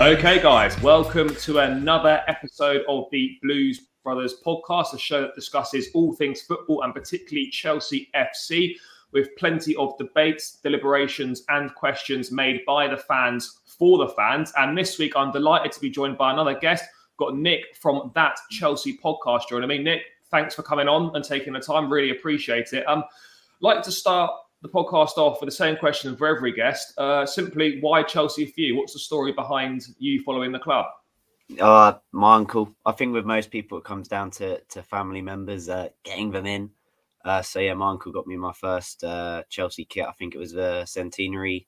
Okay, guys, welcome to another episode of the Blues Brothers podcast, a show that discusses all things football and particularly Chelsea FC, with plenty of debates, deliberations, and questions made by the fans for the fans. And this week, I'm delighted to be joined by another guest. Got Nick from that Chelsea podcast joining me. Nick, thanks for coming on and taking the time. Really appreciate it. Um, like to start the podcast off with the same question for every guest. Uh, simply, why Chelsea for you? What's the story behind you following the club? Uh, my uncle. I think with most people, it comes down to to family members uh, getting them in. Uh, so yeah, my uncle got me my first uh, Chelsea kit. I think it was the centenary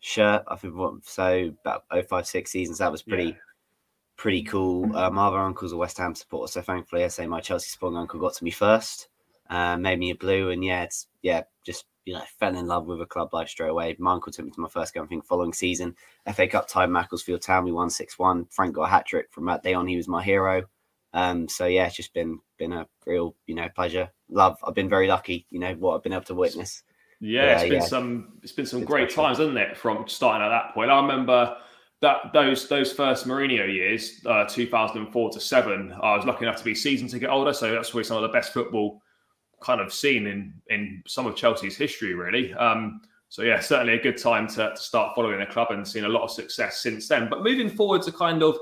shirt. I think so about 056 seasons. That was pretty yeah. pretty cool. Uh, my other uncle's a West Ham supporter, so thankfully, I say my Chelsea supporting uncle got to me first. Uh, made me a blue, and yeah, it's yeah, just you know, fell in love with a club life straight away. My uncle took me to my first game, I think, following season. FA Cup tie, Macclesfield Town, we won 6 1. Frank got a hat trick from that day on. He was my hero. Um, so yeah, it's just been been a real, you know, pleasure. Love. I've been very lucky, you know, what I've been able to witness. Yeah, it's been yeah. some it's been some it's great times, hasn't it? From starting at that point. I remember that those those first Mourinho years, uh, 2004 to seven, I was lucky enough to be season ticket holder, so that's where some of the best football kind of seen in in some of Chelsea's history, really. Um, so yeah, certainly a good time to, to start following the club and seen a lot of success since then. But moving forward to kind of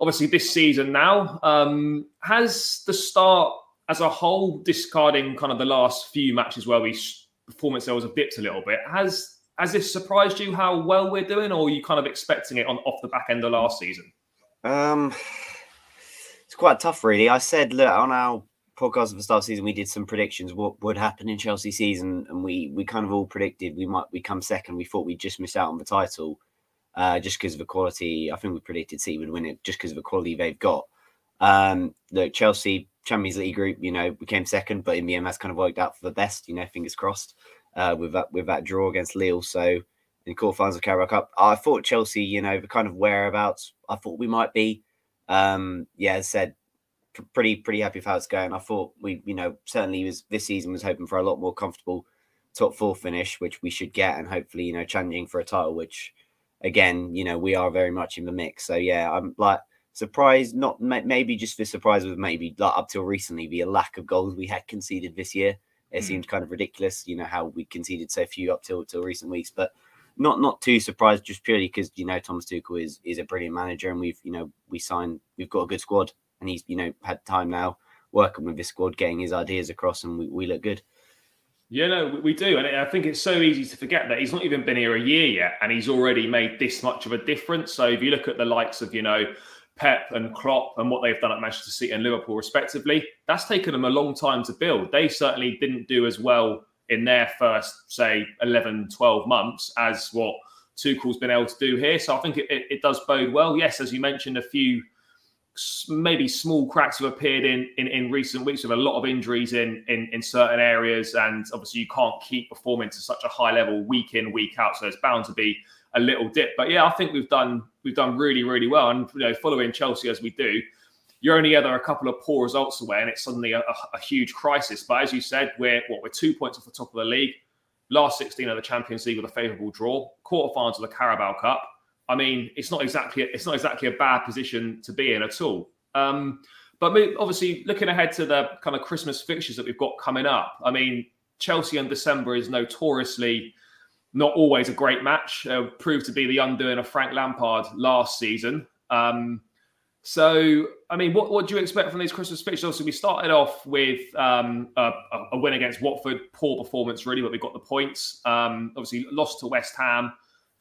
obviously this season now, um, has the start as a whole, discarding kind of the last few matches where we performance levels have dipped a little bit, has has this surprised you how well we're doing, or are you kind of expecting it on off the back end of last season? Um, it's quite tough, really. I said, look, on our podcast of the start of the season, we did some predictions what would happen in Chelsea season, and we we kind of all predicted we might we come second. We thought we'd just miss out on the title, uh, just because of the quality. I think we predicted City would win it just because of the quality they've got. Um, look, Chelsea Champions League group, you know, we came second, but in the end, that's kind of worked out for the best. You know, fingers crossed uh, with that with that draw against Lille. So in the quarterfinals of Carabao Cup, I thought Chelsea, you know, the kind of whereabouts I thought we might be. Um, yeah, as said, pretty pretty happy with how it's going. I thought we, you know, certainly was this season was hoping for a lot more comfortable top four finish, which we should get, and hopefully, you know, challenging for a title, which again, you know, we are very much in the mix. So yeah, I'm like surprised, not maybe just the surprise was maybe like up till recently the lack of goals we had conceded this year. It mm. seemed kind of ridiculous, you know, how we conceded so few up till till recent weeks, but not not too surprised just purely because you know Thomas Tuchel is is a brilliant manager and we've you know we signed we've got a good squad and he's you know had time now working with his squad, getting his ideas across, and we, we look good. Yeah, no, we do, and I think it's so easy to forget that he's not even been here a year yet, and he's already made this much of a difference. So if you look at the likes of you know Pep and Klopp and what they've done at Manchester City and Liverpool, respectively, that's taken them a long time to build. They certainly didn't do as well in their first, say, 11, 12 months as what Tuchel's been able to do here. So I think it, it, it does bode well. Yes, as you mentioned, a few maybe small cracks have appeared in, in, in recent weeks with a lot of injuries in, in in certain areas, and obviously you can't keep performing to such a high level week in week out. So it's bound to be a little dip. But yeah, I think we've done we've done really really well, and you know, following Chelsea as we do. You're only ever a couple of poor results away, and it's suddenly a, a, a huge crisis. But as you said, we're what we're two points off the top of the league. Last 16 of the Champions League with a favourable draw. Quarterfinals of the Carabao Cup I mean, it's not exactly it's not exactly a bad position to be in at all. Um, but obviously, looking ahead to the kind of Christmas fixtures that we've got coming up, I mean, Chelsea in December is notoriously not always a great match. Uh, proved to be the undoing of Frank Lampard last season. Um, so, I mean, what, what do you expect from these Christmas fixtures? Obviously, we started off with um, a, a, win against Watford, poor performance really, but we got the points. Um, obviously, lost to West Ham.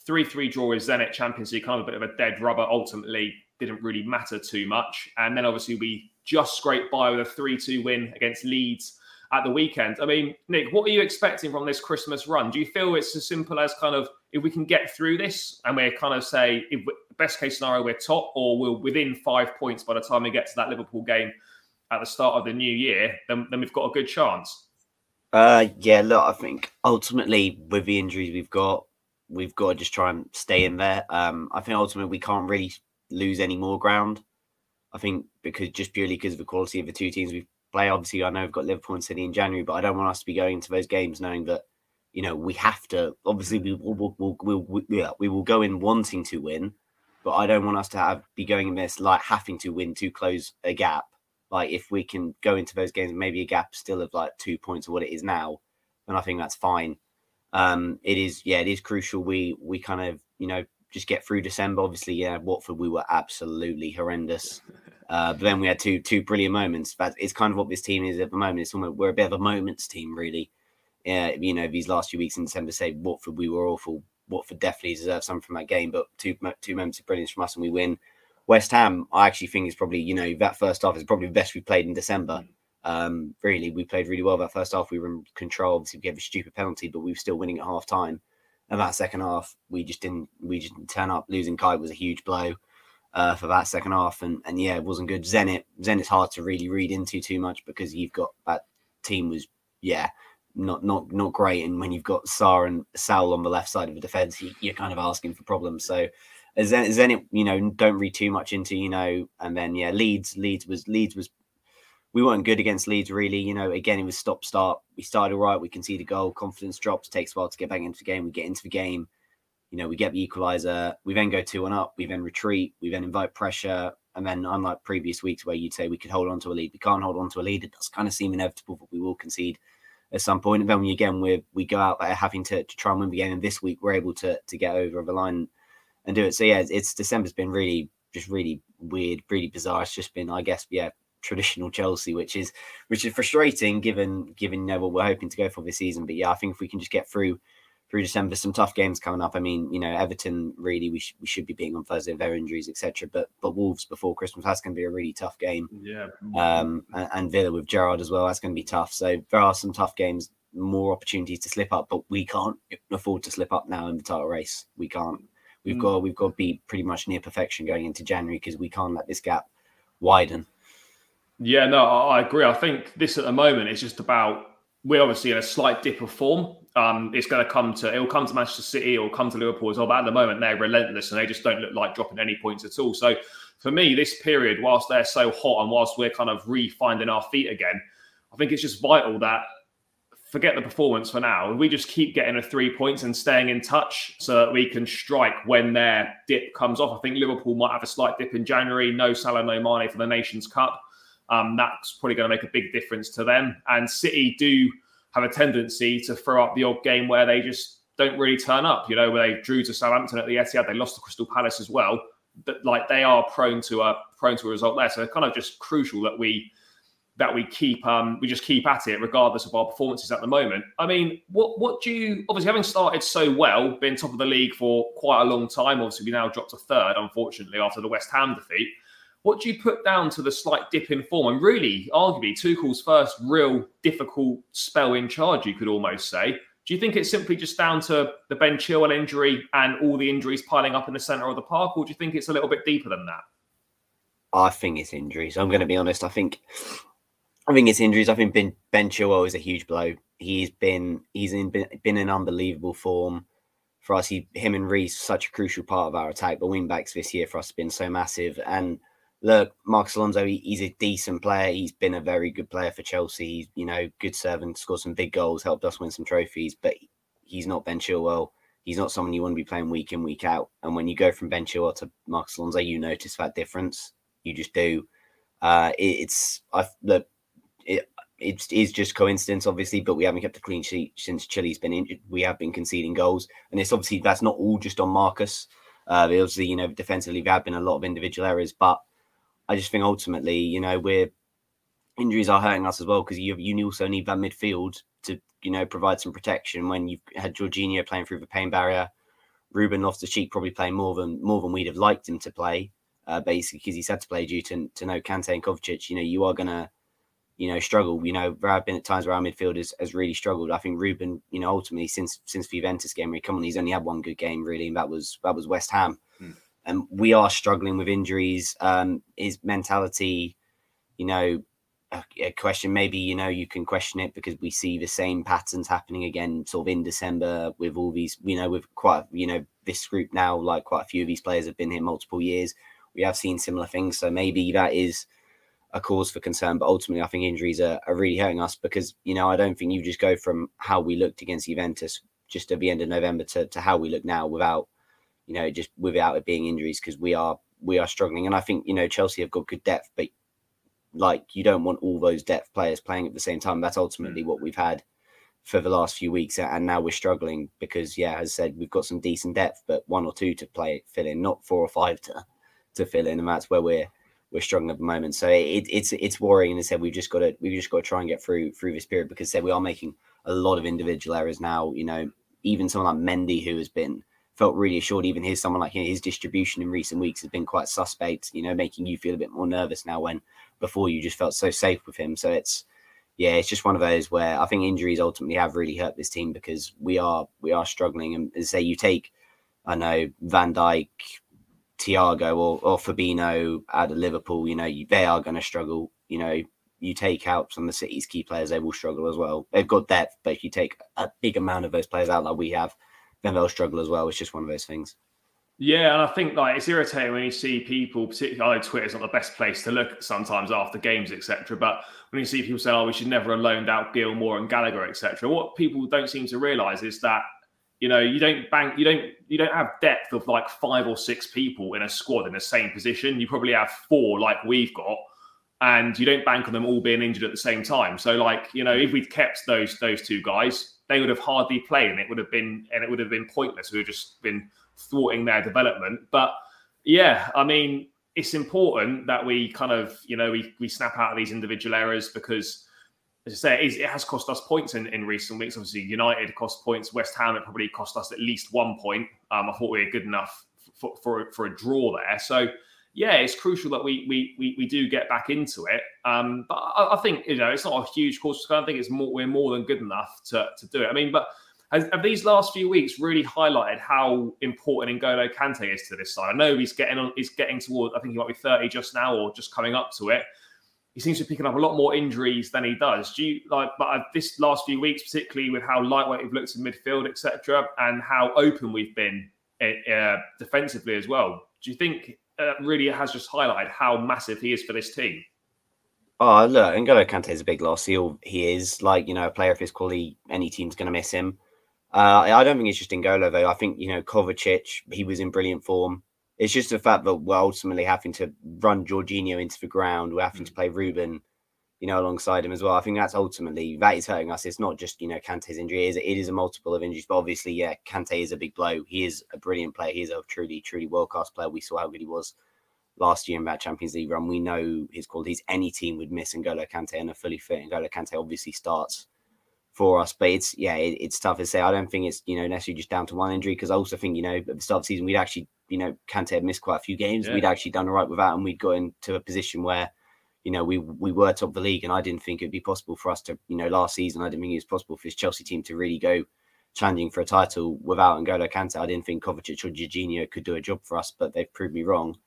3 3 draw is Zenit Champions League, kind of a bit of a dead rubber. Ultimately, didn't really matter too much. And then obviously, we just scraped by with a 3 2 win against Leeds at the weekend. I mean, Nick, what are you expecting from this Christmas run? Do you feel it's as simple as kind of if we can get through this and we're kind of say, if best case scenario, we're top or we're within five points by the time we get to that Liverpool game at the start of the new year, then, then we've got a good chance? Uh, yeah, look, I think ultimately with the injuries we've got, we've got to just try and stay in there. Um, I think ultimately we can't really lose any more ground. I think because just purely because of the quality of the two teams we play. Obviously, I know we've got Liverpool and City in January, but I don't want us to be going into those games knowing that you know we have to. Obviously, we will we'll, we'll, we'll, we, yeah, we will go in wanting to win, but I don't want us to have be going in this like having to win to close a gap. Like if we can go into those games, maybe a gap still of like two points or what it is now, then I think that's fine. Um, it is, yeah, it is crucial. We we kind of you know just get through December. Obviously, yeah, Watford we were absolutely horrendous. Uh, but then we had two two brilliant moments. But it's kind of what this team is at the moment. It's almost, we're a bit of a moments team, really. Yeah, you know, these last few weeks in December, say Watford we were awful. Watford definitely deserve something from that game, but two two moments of brilliance from us and we win. West Ham, I actually think is probably you know that first half is probably the best we played in December. Um, really, we played really well that first half. We were in control. Obviously, we gave a stupid penalty, but we were still winning at half time. And that second half, we just didn't we just didn't turn up. Losing Kai was a huge blow uh, for that second half, and and yeah, it wasn't good. Zenit Zenit's hard to really read into too much because you've got that team was yeah not not not great, and when you've got Sarr and Saul on the left side of the defense, you, are kind of asking for problems. So. Zenit, you know, don't read too much into, you know, and then yeah, Leeds, Leeds was Leeds was we weren't good against Leeds, really. You know, again, it was stop start. We started all right. We concede a goal. Confidence drops. Takes a while to get back into the game. We get into the game. You know, we get the equalizer. We then go 2 1 up. We then retreat. We then invite pressure. And then, unlike previous weeks where you'd say we could hold on to a lead, we can't hold on to a lead. It does kind of seem inevitable that we will concede at some point. And then we, again, we we go out there having to, to try and win the game. And this week, we're able to to get over the line and do it. So, yeah, it's December's been really, just really weird, really bizarre. It's just been, I guess, yeah, traditional Chelsea, which is which is frustrating given given you know what we're hoping to go for this season. But yeah, I think if we can just get through through December, some tough games coming up. I mean, you know, Everton really we, sh- we should be being on Thursday with their injuries, etc. But but Wolves before Christmas that's going to be a really tough game. Yeah. Um, and, and Villa with Gerrard as well, that's going to be tough. So there are some tough games, more opportunities to slip up, but we can't afford to slip up now in the title race. We can't. We've mm. got we've got to be pretty much near perfection going into January because we can't let this gap widen. Yeah, no, I agree. I think this at the moment is just about we're obviously in a slight dip of form. Um, it's going to come to it'll come to Manchester City or come to Liverpool as well. But at the moment, they're relentless and they just don't look like dropping any points at all. So for me, this period, whilst they're so hot and whilst we're kind of refinding our feet again, I think it's just vital that forget the performance for now. We just keep getting a three points and staying in touch so that we can strike when their dip comes off. I think Liverpool might have a slight dip in January. No Salah, no Mane for the Nations Cup. Um, that's probably going to make a big difference to them. And City do have a tendency to throw up the odd game where they just don't really turn up. You know, where they drew to Southampton at the Etihad, they lost to Crystal Palace as well. But like they are prone to a prone to a result there. So it's kind of just crucial that we that we keep um we just keep at it regardless of our performances at the moment. I mean, what what do you obviously having started so well, been top of the league for quite a long time, obviously we now dropped to third, unfortunately, after the West Ham defeat. What do you put down to the slight dip in form? And really, arguably, Tuchel's first real difficult spell in charge, you could almost say. Do you think it's simply just down to the Ben Chilwell injury and all the injuries piling up in the centre of the park, or do you think it's a little bit deeper than that? I think it's injuries. I'm going to be honest. I think, I think it's injuries. I think Ben, ben Chilwell is a huge blow. He's been he's in, been, been in unbelievable form for us. He, him and Reece, such a crucial part of our attack. The wing backs this year for us have been so massive, and look, Marcos Alonso, he, he's a decent player. He's been a very good player for Chelsea. He's, you know, good servant, scored some big goals, helped us win some trophies, but he's not Ben Chilwell. He's not someone you want to be playing week in, week out. And when you go from Ben Chilwell to Marcos Alonso, you notice that difference. You just do. Uh, it, it's, I look, it, it is just coincidence, obviously, but we haven't kept a clean sheet since Chile's been injured. We have been conceding goals, and it's obviously that's not all just on Marcus. Uh, obviously, you know, defensively there have been a lot of individual errors, but I just think ultimately, you know, we're injuries are hurting us as well because you you also need that midfield to you know provide some protection when you've had Jorginho playing through the pain barrier, Ruben Loftus Cheek probably playing more than more than we'd have liked him to play, uh, basically because he's had to play due to to no Kante and Kovacic. You know, you are gonna you know struggle. You know, there have been at times where our midfield has, has really struggled. I think Ruben, you know, ultimately since since the Juventus game, he come on, he's only had one good game really, and that was that was West Ham and we are struggling with injuries. Um, his mentality, you know, a, a, question maybe you know you can question it because we see the same patterns happening again, sort of in December with all these, you know, with quite you know this group now, like quite a few of these players have been here multiple years. We have seen similar things, so maybe that is a cause for concern. But ultimately, I think injuries are, are really hurting us because you know I don't think you just go from how we looked against Juventus just at the end of November to, to how we look now without you know, just without it being injuries because we are we are struggling. And I think you know Chelsea have got good depth, but like you don't want all those depth players playing at the same time. That's ultimately mm. what we've had for the last few weeks, and now we're struggling because, yeah, as I said, we've got some decent depth, but one or two to play fill in, not four or five to to fill in, and that's where we're we're struggling at the moment. So it, it's it's worrying. And I said we've just got to we've just got to try and get through through this period because said we are making a lot of individual errors now. You know, even someone like Mendy who has been felt really assured. Even his someone like you know, his distribution in recent weeks has been quite suspect. You know, making you feel a bit more nervous now when before you just felt so safe with him. So it's yeah, it's just one of those where I think injuries ultimately have really hurt this team because we are we are struggling. And say you take, I know Van Dijk, Thiago or, or Fabinho out of Liverpool, you know they are going to struggle. You know, you take out some of the City's key players, they will struggle as well. They've got depth, but if you take a big amount of those players out like we have, then they'll struggle as well. It's just one of those things. Yeah, and I think like it's irritating when you see people, particularly I know Twitter's not the best place to look sometimes after games, etc. But when you see people say, "Oh, we should never have loaned out Gilmour and Gallagher, etc." What people don't seem to realise is that you know you don't bank, you don't you don't have depth of like five or six people in a squad in the same position. You probably have four like we've got, and you don't bank on them all being injured at the same time. So like you know if we'd kept those those two guys, they would have hardly played, and it would have been and it would have been pointless. We would have just been thwarting their development. But yeah, I mean, it's important that we kind of, you know, we, we snap out of these individual errors because, as I say, it, is, it has cost us points in, in recent weeks. Obviously, United cost points. West Ham, it probably cost us at least one point. Um, I thought we were good enough for, for, for a draw there. So, yeah, it's crucial that we we we, we do get back into it. Um, but I, I, think you know it's not a huge course. I think it's more we're more than good enough to to do it. I mean, but has, have these last few weeks really highlighted how important N'Golo Kante is to this side? I know he's getting on, he's getting towards. I think he might be thirty just now, or just coming up to it. He seems to be picking up a lot more injuries than he does. Do you like? But this last few weeks, particularly with how lightweight we've looked in midfield, etc., and how open we've been uh, defensively as well. Do you think uh, really has just highlighted how massive he is for this team? Oh, look, N'Golo Kante is a big loss. He'll, he is like you know a player of his quality. Any team's going to miss him. Uh, I don't think it's just N'Golo though. I think you know Kovacic, he was in brilliant form. It's just the fact that we're ultimately having to run Jorginho into the ground. We're having to mm. play Ruben, you know, alongside him as well. I think that's ultimately that is hurting us. It's not just you know Kante's injury; it is, it is a multiple of injuries. But obviously, yeah, Kante is a big blow. He is a brilliant player. He's a truly, truly world class player. We saw how good he was last year in that Champions League run. We know his qualities. Any team would miss N'Golo Kante and a fully fit N'Golo Kante obviously starts for us. But it's yeah, it, it's tough to say. I don't think it's you know necessarily just down to one injury because I also think you know at the start of the season we'd actually you know Kante had missed quite a few games. Yeah. We'd actually done all right without, that, and we'd got into a position where you know we we were top of the league, and I didn't think it'd be possible for us to you know last season I didn't think it was possible for this Chelsea team to really go challenging for a title without N'Golo Kante. I didn't think Kovacic or Jorginho could do a job for us, but they've proved me wrong.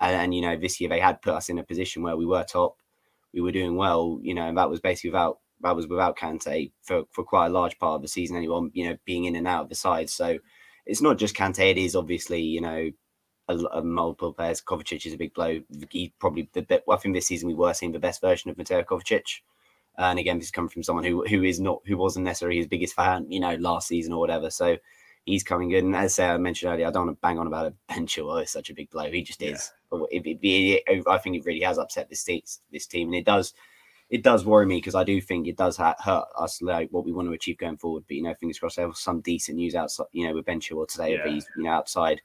And, and, you know this year they had put us in a position where we were top, we were doing well, you know, and that was basically without that was without Kante for, for quite a large part of the season Anyone, you know, being in and out of the side. So it's not just Kante, it is obviously, you know, a, a multiple players. Kovacic is a big blow. He probably the bit, well, I think this season we were seeing the best version of Mateo Kovacic. And again, this comes from someone who who is not who wasn't necessarily his biggest fan, you know, last season or whatever. So he's coming good. And as I mentioned earlier, I don't want to bang on about it. Ben Chilwell is oh, such a big blow. He just is. Yeah. It, it, it, I think it really has upset this this team, and it does it does worry me because I do think it does hurt us like what we want to achieve going forward. But you know, fingers crossed, there was some decent news outside. You know, with Ben Chilwell today, yeah. he's you know outside.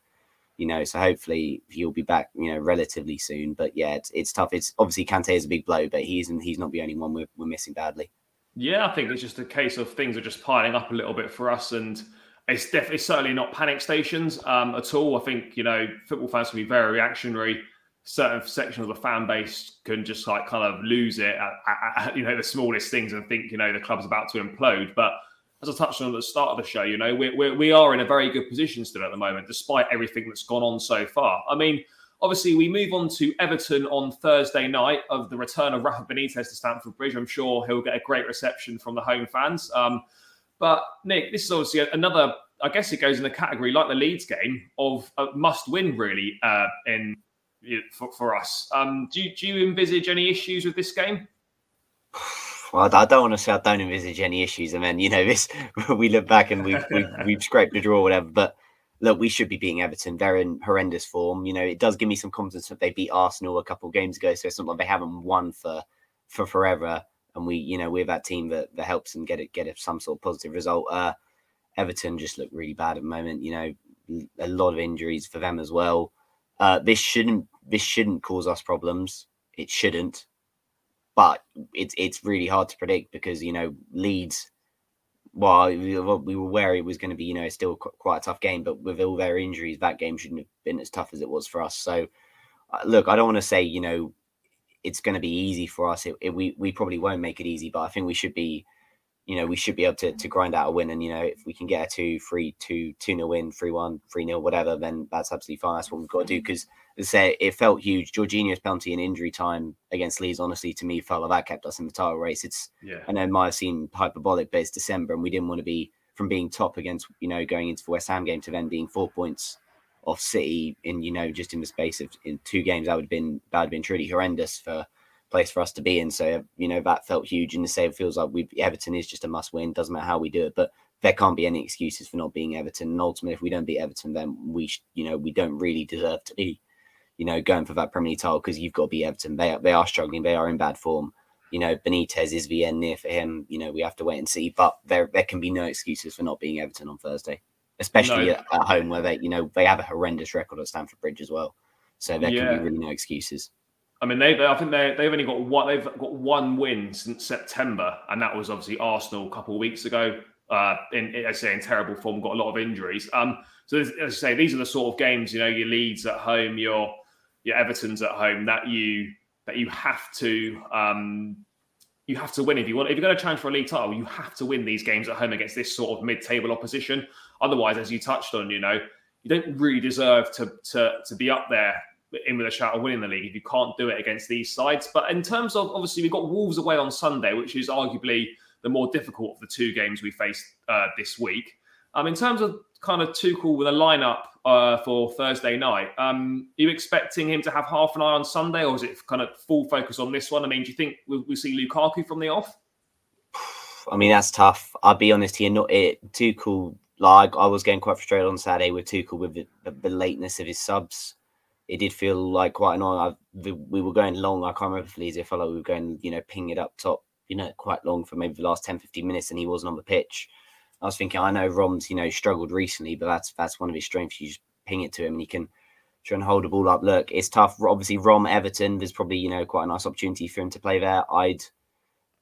You know, so hopefully he'll be back. You know, relatively soon. But yeah, it's, it's tough. It's obviously Kante is a big blow, but he's he's not the only one we're, we're missing badly. Yeah, I think it's just a case of things are just piling up a little bit for us, and it's definitely certainly not panic stations um, at all. I think you know football fans can be very reactionary certain section of the fan base can just like kind of lose it at, at, at, you know the smallest things and think you know the club's about to implode but as i touched on at the start of the show you know we're, we're, we are in a very good position still at the moment despite everything that's gone on so far i mean obviously we move on to everton on thursday night of the return of rafa benitez to stamford bridge i'm sure he'll get a great reception from the home fans um, but nick this is obviously another I guess it goes in the category like the Leeds game of a must win, really, uh, in for, for us. Um, do, do you envisage any issues with this game? Well, I don't want to say I don't envisage any issues, and then you know this we look back and we've we've, we've scraped the draw, or whatever. But look, we should be beating Everton. They're in horrendous form. You know, it does give me some confidence that they beat Arsenal a couple of games ago. So it's not like they haven't won for for forever. And we, you know, we're that team that, that helps them get it get it some sort of positive result. Uh, Everton just look really bad at the moment. You know, a lot of injuries for them as well. Uh, this shouldn't this shouldn't cause us problems. It shouldn't, but it's it's really hard to predict because you know Leeds well, we were wary it was going to be, you know, still quite a tough game, but with all their injuries, that game shouldn't have been as tough as it was for us. So, uh, look, I don't want to say, you know, it's going to be easy for us. It, it, we we probably won't make it easy, but I think we should be, you know, we should be able to, to grind out a win. And you know, if we can get a two, three, two, two nil win, three one, three nil, whatever, then that's absolutely fine. That's what we've got to do because as I say it felt huge. Jorginho's penalty in injury time against Leeds, honestly, to me, felt like that kept us in the title race. It's yeah. I know it might have seemed hyperbolic, but it's December and we didn't want to be from being top against, you know, going into the West Ham game to then being four points off City in, you know, just in the space of in two games, that would have been that would have been truly horrendous for place for us to be in. So, you know, that felt huge. And the same feels like we Everton is just a must win. Doesn't matter how we do it, but there can't be any excuses for not being Everton. And ultimately, if we don't beat Everton, then we, you know, we don't really deserve to be you know, going for that Premier League title because you've got to be Everton. They are, they are struggling. They are in bad form. You know, Benitez is the end near for him. You know, we have to wait and see. But there there can be no excuses for not being Everton on Thursday, especially no. at, at, home where they, you know, they have a horrendous record at Stamford Bridge as well. So there yeah. can be really no excuses. I mean, they, I think they they've only got one they've got one win since September, and that was obviously Arsenal a couple of weeks ago. Uh, in, I say in terrible form, got a lot of injuries. Um, so as I say, these are the sort of games you know, your Leeds at home, your your Everton's at home that you that you have to um, you have to win if you want. If you're going to challenge for a league title, you have to win these games at home against this sort of mid-table opposition. Otherwise, as you touched on, you know, you don't really deserve to to to be up there in with a shout of winning the league if you can't do it against these sides. But in terms of obviously, we've got Wolves away on Sunday, which is arguably the more difficult of the two games we faced uh, this week. Um, in terms of kind of Tuchel with a lineup uh, for Thursday night, um, are you expecting him to have half an eye on Sunday, or is it kind of full focus on this one? I mean, do you think we'll, we'll see Lukaku from the off? I mean, that's tough. I'll be honest here. Not it. Tuchel, like I was getting quite frustrated on Saturday with Tuchel with the, the lateness of his subs. It did feel like quite annoying. I, we were going long. I can't remember if Leeds, I felt like we were going, you know, ping it up top, you know, quite long for maybe the last 10, 15 minutes, and he wasn't on the pitch. I was thinking, I know Rom's, you know, struggled recently, but that's that's one of his strengths. You just ping it to him and he can try and hold the ball up. Look, it's tough. Obviously, Rom Everton, there's probably, you know, quite a nice opportunity for him to play there. I'd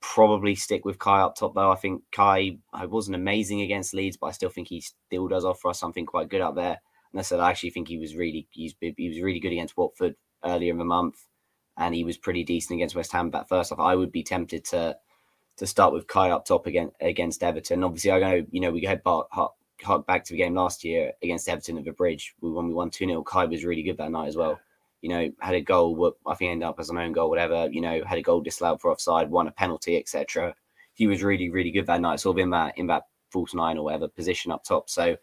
probably stick with Kai up top, though. I think Kai I wasn't amazing against Leeds, but I still think he still does offer us something quite good up there. I said, I actually think he was really he's, he was really good against Watford earlier in the month, and he was pretty decent against West Ham. But first off, I would be tempted to to start with Kai up top again against Everton. Obviously, I know you know we had Bart, hark back to the game last year against Everton at the Bridge when we won 2 0. Kai was really good that night as well. You know, had a goal, I think ended up as an own goal, whatever. You know, had a goal disallowed for offside, won a penalty, etc. He was really, really good that night, sort of in that in that false nine or whatever position up top. So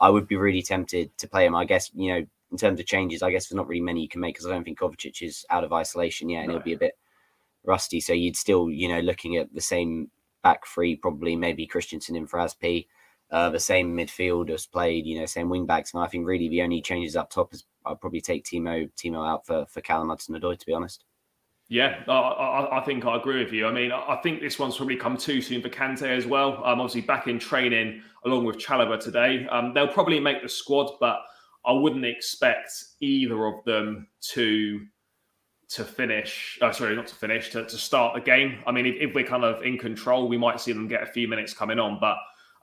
I would be really tempted to play him. I guess you know, in terms of changes, I guess there's not really many you can make because I don't think Kovacic is out of isolation yet, and no. he'll be a bit rusty. So you'd still, you know, looking at the same back three, probably maybe Christensen in for Azpi. Uh, the same midfielders played, you know, same wing backs. And I think really the only changes up top is I'd probably take Timo Timo out for for Callum Hudson-Odoi, to be honest. Yeah, I, I, I, think I agree with you. I mean, I think this one's probably come too soon for Kante as well. Um, obviously back in training along with Chalobah today. Um, they'll probably make the squad, but I wouldn't expect either of them to to finish. Oh, sorry, not to finish, to, to start the game. I mean, if, if, we're kind of in control, we might see them get a few minutes coming on. But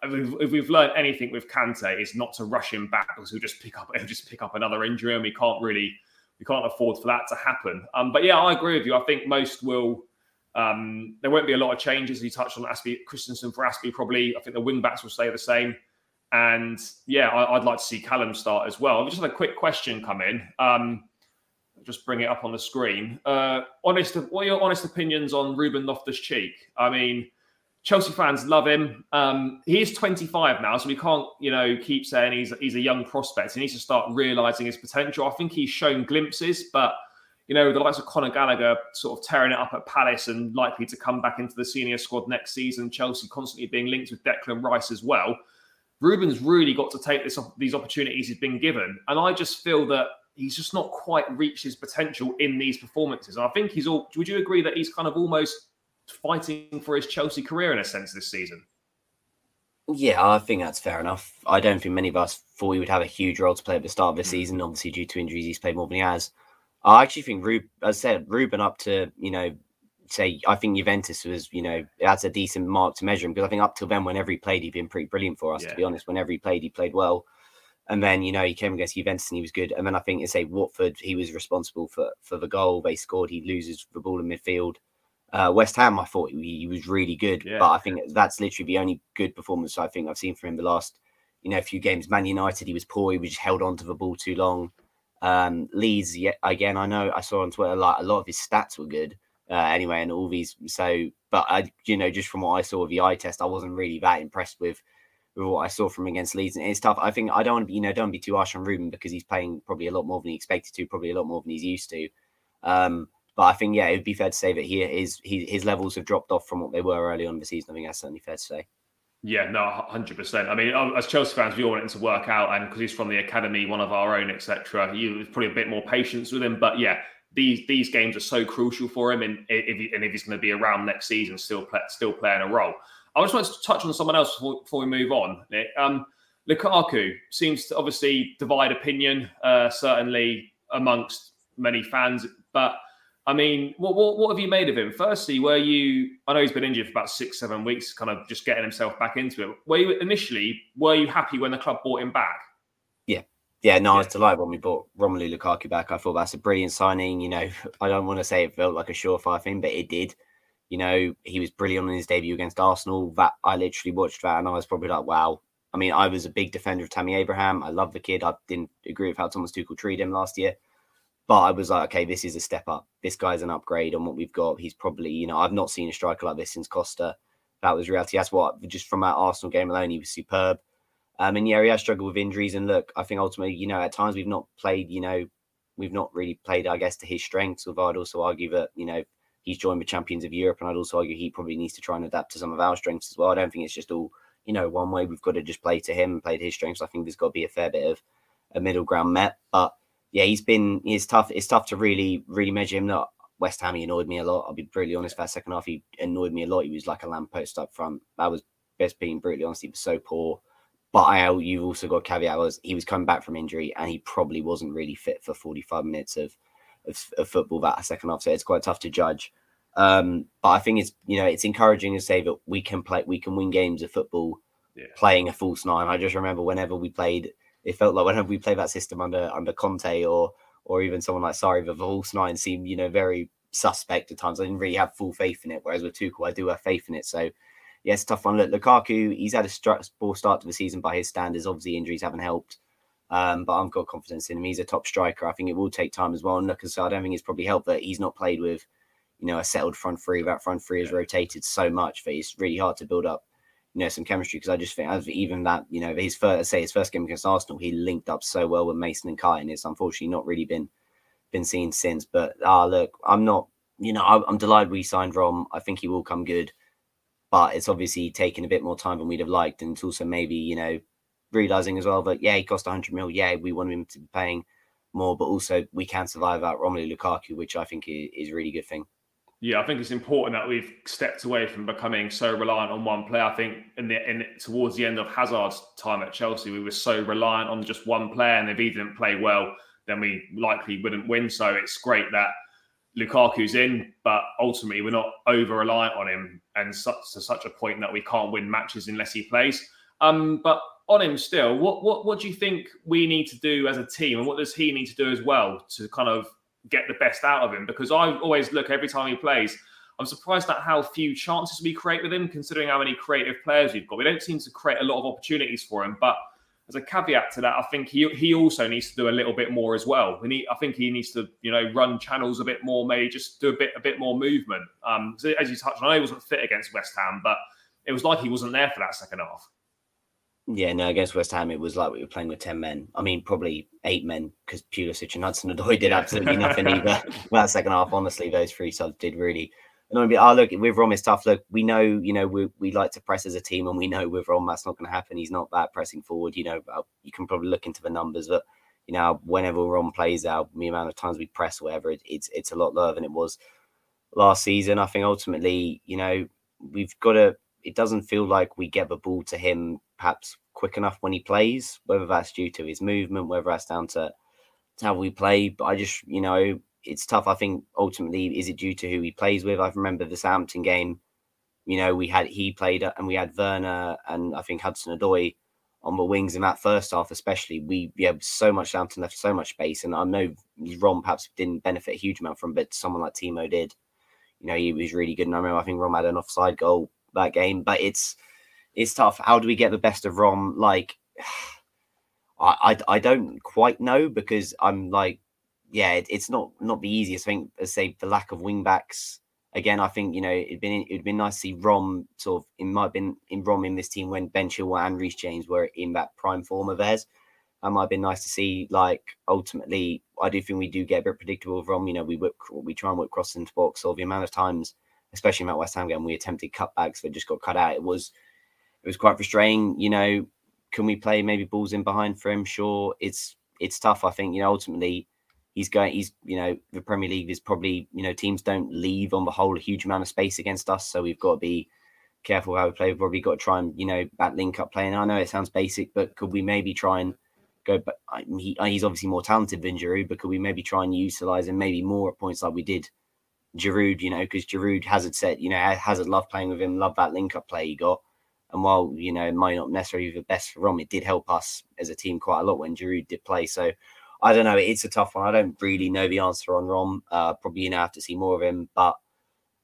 if we've learned anything with Kante, is not to rush him back because he'll just pick up he'll just pick up another injury, and we can't really we can't afford for that to happen. Um, but yeah, I agree with you. I think most will. Um, there won't be a lot of changes. You touched on Azpi Christensen for Azpi probably. I think the wing backs will stay the same. And yeah, I, would like to see Callum start as well. I just had a quick question come in. Um, just bring it up on the screen. Uh, honest, what are your honest opinions on Ruben Loftus Cheek? I mean, Chelsea fans love him. Um, he is 25 now, so we can't, you know, keep saying he's he's a young prospect. He needs to start realizing his potential. I think he's shown glimpses, but you know, the likes of Conor Gallagher sort of tearing it up at Palace and likely to come back into the senior squad next season. Chelsea constantly being linked with Declan Rice as well. Ruben's really got to take this these opportunities he's been given, and I just feel that he's just not quite reached his potential in these performances. And I think he's all. Would you agree that he's kind of almost fighting for his Chelsea career in a sense this season? Yeah, I think that's fair enough. I don't think many of us thought he would have a huge role to play at the start of the hmm. season. Obviously, due to injuries, he's played more than he has. I actually think Ruben, as I said, Ruben up to you know, say I think Juventus was you know that's a decent mark to measure him because I think up till then, whenever he played, he'd been pretty brilliant for us. Yeah. To be honest, whenever he played, he played well. And then you know he came against Juventus and he was good. And then I think to say Watford, he was responsible for for the goal they scored. He loses the ball in midfield. Uh, West Ham, I thought he, he was really good, yeah. but I think that's literally the only good performance I think I've seen from him the last you know few games. Man United, he was poor. He was just held on to the ball too long. Um, Leeds, yeah, again, I know I saw on Twitter like a lot of his stats were good. Uh, anyway, and all these. So, but I, you know, just from what I saw of the eye test, I wasn't really that impressed with with what I saw from against Leeds. And it's tough. I think I don't want to be, you know, don't be too harsh on Ruben because he's playing probably a lot more than he expected to, probably a lot more than he's used to. Um, but I think, yeah, it would be fair to say that he is he, his levels have dropped off from what they were early on in the season. I think that's certainly fair to say. Yeah, no, hundred percent. I mean, as Chelsea fans, we all want him to work out, and because he's from the academy, one of our own, etc. You probably a bit more patience with him, but yeah, these these games are so crucial for him, and if he, and if he's going to be around next season, still play, still playing a role. I just wanted to touch on someone else before, before we move on. Um, Lukaku seems to obviously divide opinion, uh, certainly amongst many fans. But I mean, what, what, what have you made of him? Firstly, were you? I know he's been injured for about six, seven weeks, kind of just getting himself back into it. Were you initially? Were you happy when the club bought him back? Yeah, yeah. No, yeah. I was delighted when we bought Romelu Lukaku back. I thought that's a brilliant signing. You know, I don't want to say it felt like a surefire thing, but it did. You know, he was brilliant in his debut against Arsenal. That I literally watched that and I was probably like, wow. I mean, I was a big defender of Tammy Abraham. I love the kid. I didn't agree with how Thomas Tuchel treated him last year. But I was like, okay, this is a step up. This guy's an upgrade on what we've got. He's probably, you know, I've not seen a striker like this since Costa. That was reality. That's what, just from that Arsenal game alone, he was superb. Um, and yeah, he has struggled with injuries. And look, I think ultimately, you know, at times we've not played, you know, we've not really played, I guess, to his strengths. Although I'd also argue that, you know, he's joined the champions of Europe, and I'd also argue he probably needs to try and adapt to some of our strengths as well. I don't think it's just all you know one way. We've got to just play to him and play to his strengths. I think there's got to be a fair bit of a middle ground met. But yeah, he's been he's tough. It's tough to really really measure him. Not West Ham, he annoyed me a lot. I'll be brutally honest. That second half, he annoyed me a lot. He was like a lamppost up front. That was best being brutally honest. He was so poor. But I, you've also got caveat was he was coming back from injury and he probably wasn't really fit for 45 minutes of, of, of football that second half. So it's quite tough to judge. Um, but I think it's you know it's encouraging to say that we can play, we can win games of football yeah. playing a false nine. I just remember whenever we played, it felt like whenever we play that system under under Conte or or even someone like Sarri, the false nine seemed you know very suspect at times. I didn't really have full faith in it. Whereas with Tuchel, I do have faith in it. So yeah, tough one. Look, Lukaku, he's had a poor start to the season by his standards. Obviously, injuries haven't helped. Um, but I've got confidence in him. He's a top striker. I think it will take time as well. And look, so I don't think it's probably helped that he's not played with you know, a settled front three. That front three has rotated so much that it's really hard to build up, you know, some chemistry. Because I just think, even that, you know, his first, say his first game against Arsenal, he linked up so well with Mason and Kai, and it's unfortunately not really been been seen since. But ah, look, I'm not, you know, I'm delighted we signed Rom. I think he will come good, but it's obviously taken a bit more time than we'd have liked, and it's also maybe, you know, realizing as well that yeah, he cost 100 mil. Yeah, we want him to be paying more, but also we can survive out Romelu Lukaku, which I think is, is a really good thing. Yeah, I think it's important that we've stepped away from becoming so reliant on one player. I think in the in towards the end of Hazard's time at Chelsea, we were so reliant on just one player, and if he didn't play well, then we likely wouldn't win. So it's great that Lukaku's in, but ultimately we're not over reliant on him, and such to such a point that we can't win matches unless he plays. Um, but on him still, what what what do you think we need to do as a team, and what does he need to do as well to kind of get the best out of him because I always look every time he plays. I'm surprised at how few chances we create with him, considering how many creative players we've got. We don't seem to create a lot of opportunities for him. But as a caveat to that, I think he he also needs to do a little bit more as well. We need, I think he needs to, you know, run channels a bit more, maybe just do a bit a bit more movement. Um, as you touched on, I know he wasn't fit against West Ham, but it was like he wasn't there for that second half. Yeah, no, against West Ham, it was like we were playing with 10 men. I mean, probably eight men because Pulisic and Hudson Odoi did absolutely nothing either. Well, that second half, honestly, those three subs did really, and I'll be, oh ah, look, with Rom it's tough. Look, we know, you know, we we like to press as a team, and we know with Rom that's not going to happen. He's not that pressing forward. You know, you can probably look into the numbers, but you know, whenever Rom plays out, the amount of times we press, whatever, it, it's it's a lot lower than it was last season. I think ultimately, you know, we've got to. It doesn't feel like we get the ball to him perhaps quick enough when he plays, whether that's due to his movement, whether that's down to, to how we play. But I just, you know, it's tough. I think ultimately, is it due to who he plays with? I remember the Southampton game. You know, we had he played and we had Werner and I think Hudson Odoi on the wings in that first half, especially. We, had so much Southampton left so much space, and I know Rom perhaps didn't benefit a huge amount from, but someone like Timo did. You know, he was really good. And I remember I think Rom had an offside goal that game, but it's it's tough. How do we get the best of Rom? Like, I I, I don't quite know because I'm like yeah, it, it's not not the easiest thing. As say the lack of wing backs. Again, I think you know it'd been it'd been nice to see Rom sort of in might been in Rom in this team when Ben Chilwell and Reece James were in that prime form of theirs. That might have been nice to see. Like ultimately, I do think we do get a bit predictable with Rom. You know, we whip, we try and whip cross into box. So the amount of times, especially in that West Ham game, we attempted cutbacks that just got cut out. It was it was quite frustrating. You know, can we play maybe balls in behind for him? Sure, it's it's tough. I think you know ultimately he's going he's you know the premier league is probably you know teams don't leave on the whole a huge amount of space against us so we've got to be careful how we play we've probably got to try and you know that link up play and i know it sounds basic but could we maybe try and go but he, he's obviously more talented than Giroud but could we maybe try and utilize him maybe more at points like we did Giroud you know because Giroud Hazard said you know Hazard loved playing with him loved that link up play he got and while you know it might not necessarily be the best for Rom, it did help us as a team quite a lot when Giroud did play. So I don't know. It's a tough one. I don't really know the answer on Rom. Uh, probably you know have to see more of him, but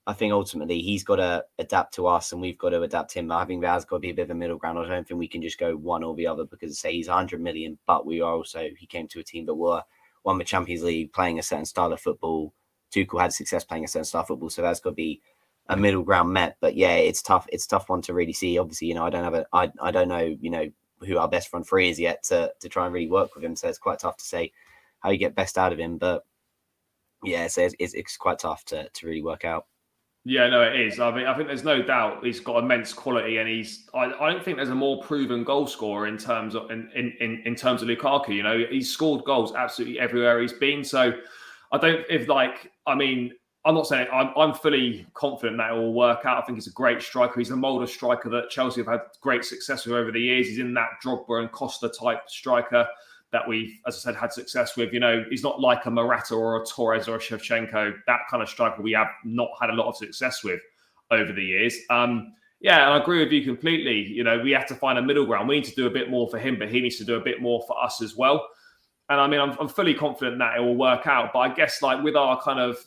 I think ultimately he's got to adapt to us, and we've got to adapt him. I think has got to be a bit of a middle ground. I don't think we can just go one or the other because say he's 100 million, but we are also he came to a team that were won the Champions League, playing a certain style of football. Tuchel had success playing a certain style of football, so that's got to be a middle ground met. But yeah, it's tough. It's tough one to really see. Obviously, you know, I don't have a, I, I don't know, you know, who our best front three is yet to to try and really work with him. So it's quite tough to say how you get best out of him. But yeah, so it's, it's, it's quite tough to to really work out. Yeah, no, it is. I mean, I think there's no doubt he's got immense quality, and he's. I, I don't think there's a more proven goal scorer in terms of in, in in terms of Lukaku. You know, he's scored goals absolutely everywhere he's been. So, I don't if like. I mean, I'm not saying I'm, I'm fully confident that it will work out. I think he's a great striker. He's a mold of striker that Chelsea have had great success with over the years. He's in that Drogba and Costa type striker that we've, as I said, had success with. You know, he's not like a Morata or a Torres or a Shevchenko, that kind of striker we have not had a lot of success with over the years. Um, yeah, I agree with you completely. You know, we have to find a middle ground. We need to do a bit more for him, but he needs to do a bit more for us as well. And I mean, I'm, I'm fully confident that it will work out. But I guess, like with our kind of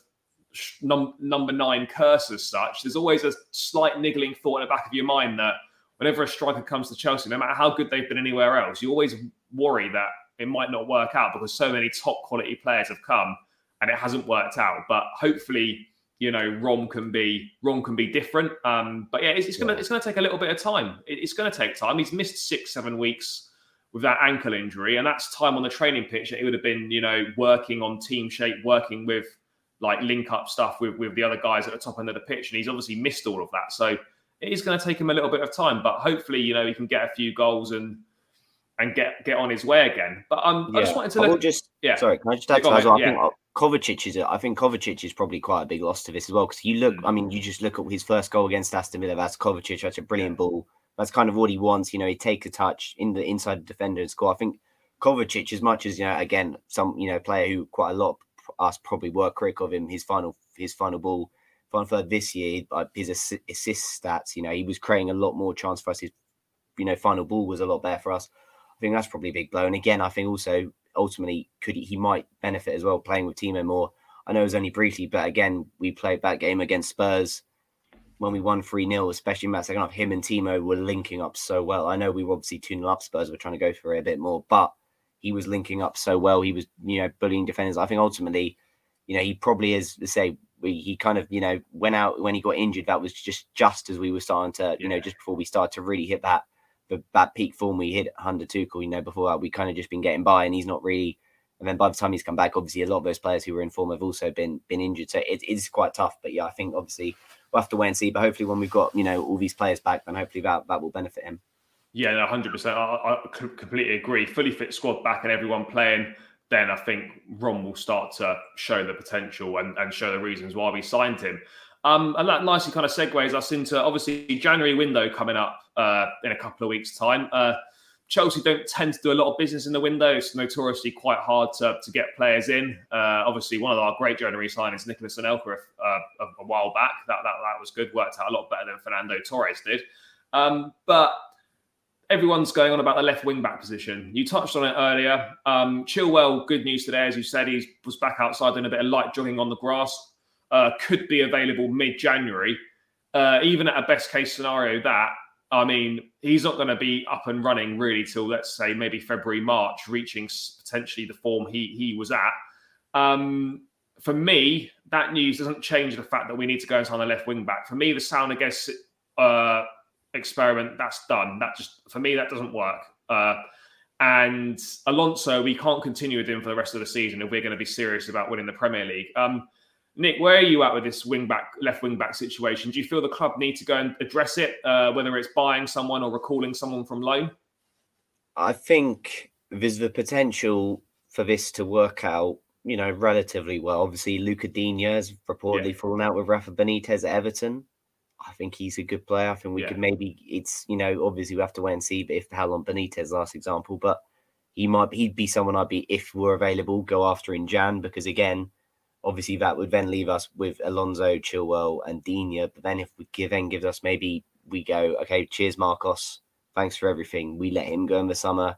num- number nine curse as such, there's always a slight niggling thought in the back of your mind that whenever a striker comes to Chelsea, no matter how good they've been anywhere else, you always worry that it might not work out because so many top quality players have come and it hasn't worked out. But hopefully, you know, Rom can be Rom can be different. Um, but yeah, it's, it's gonna it's gonna take a little bit of time. It, it's gonna take time. He's missed six seven weeks with that ankle injury, and that's time on the training pitch that he would have been, you know, working on team shape, working with like link up stuff with with the other guys at the top end of the pitch, and he's obviously missed all of that. So it is going to take him a little bit of time, but hopefully, you know, he can get a few goals and and get get on his way again. But um, yeah. I just wanted to look. just yeah. Sorry, can I just add to that? Well? I yeah. think Kovacic is. I think Kovacic is probably quite a big loss to this as well because you look. I mean, you just look at his first goal against Aston Villa. That's Kovacic. That's a brilliant ball. That's kind of what he wants. You know, he takes a touch in the inside the defender and score. I think Kovacic, as much as you know, again, some you know player who quite a lot us probably were critical of him. His final his final ball, final third this year, his assist stats. You know, he was creating a lot more chance for us. His you know final ball was a lot better for us. I think that's probably a big blow. And again, I think also ultimately could he, he might benefit as well playing with Timo more. I know it was only briefly, but again, we played that game against Spurs when we won 3 0, especially in that second half. Him and Timo were linking up so well. I know we were obviously 2 0 up Spurs, we're trying to go for it a bit more, but he was linking up so well. He was, you know, bullying defenders. I think ultimately, you know, he probably is, to say, we, he kind of, you know, went out when he got injured. That was just just as we were starting to, you know, just before we started to really hit that the, that peak form we hit under Tuchel, you know, before that we kind of just been getting by, and he's not really And then by the time he's come back, obviously a lot of those players who were in form have also been been injured. So it is quite tough. But yeah, I think obviously we'll have to wait and see. But hopefully when we've got you know all these players back, then hopefully that that will benefit him. Yeah, hundred percent. I, I completely agree. Fully fit squad back and everyone playing, then I think Rom will start to show the potential and, and show the reasons why we signed him. Um, and that nicely kind of segues us into obviously January window coming up uh, in a couple of weeks' time. Uh, Chelsea don't tend to do a lot of business in the window. It's notoriously quite hard to, to get players in. Uh, obviously, one of our great January signings, Nicolas Anelka, uh, a, a, while back. That, that that was good. Worked out a lot better than Fernando Torres did. Um, but everyone's going on about the left wing back position. You touched on it earlier. Um, Chilwell, good news today, as you said, he was back outside doing a bit of light jogging on the grass. Uh, could be available mid January. Uh, even at a best case scenario, that I mean, he's not going to be up and running really till let's say maybe February, March, reaching potentially the form he he was at. Um, for me, that news doesn't change the fact that we need to go and sign a left wing back. For me, the Saúl Niguez uh, experiment that's done. That just for me that doesn't work. Uh, and Alonso, we can't continue with him for the rest of the season if we're going to be serious about winning the Premier League. Um, Nick, where are you at with this wing back, left wing back situation? Do you feel the club need to go and address it, uh, whether it's buying someone or recalling someone from loan? I think there's the potential for this to work out, you know, relatively well. Obviously, Lucas Digne has reportedly yeah. fallen out with Rafa Benitez at Everton. I think he's a good player. I think we yeah. could maybe it's you know obviously we have to wait and see But if how long Benitez last example, but he might he'd be someone I'd be if we're available go after in Jan because again obviously that would then leave us with Alonso, Chilwell, and Digne. But then if we give then gives us maybe we go, okay, cheers, Marcos. Thanks for everything. We let him go in the summer.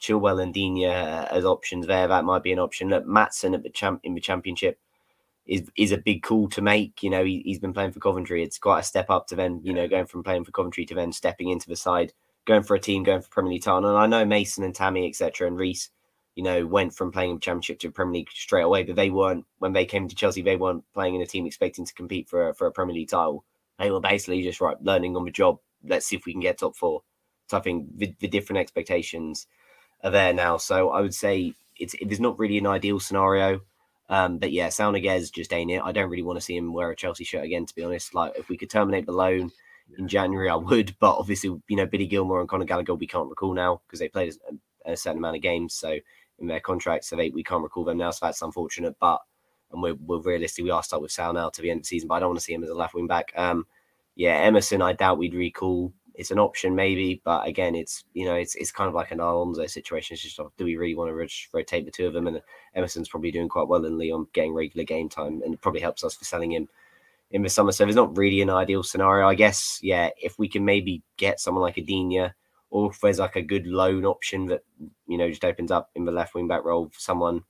Chilwell and Digne uh, as options there. That might be an option. Look, Maatsen at the champ in the championship is is a big call to make. You know, he, he's been playing for Coventry. It's quite a step up to then, you know, going from playing for Coventry to then stepping into the side, going for a team, going for Premier League title. And I know Mason and Tammy, etc., and Reece, you know, went from playing in Championship to Premier League straight away. But they weren't when they came to Chelsea. They weren't playing in a team expecting to compete for a, for a Premier League title. They were basically just right learning on the job. Let's see if we can get top four. So I think the, the different expectations are there now. So I would say it's it is not really an ideal scenario. Um, but yeah, Saúl Niguez just ain't it. I don't really want to see him wear a Chelsea shirt again, to be honest. Like if we could terminate the loan in January, I would. But obviously, you know, Billy Gilmour and Conor Gallagher, we can't recall now because they played a, a certain amount of games. So in their contracts, so they, we can't recall them now. So that's unfortunate. But and we're, we're realistic, we are stuck with Saúl now to the end of the season. But I don't want to see him as a left wing back. Um, yeah, Emerson, I doubt we'd recall. It's an option maybe, but again, it's you know it's it's kind of like an Alonso situation. It's just do we really want to rotate the two of them? And Emerson's probably doing quite well in Lyon getting regular game time, and it probably helps us for selling him in the summer. So it's not really an ideal scenario, I guess. Yeah, if we can maybe get someone like a or if there's like a good loan option that you know just opens up in the left wing back role for someone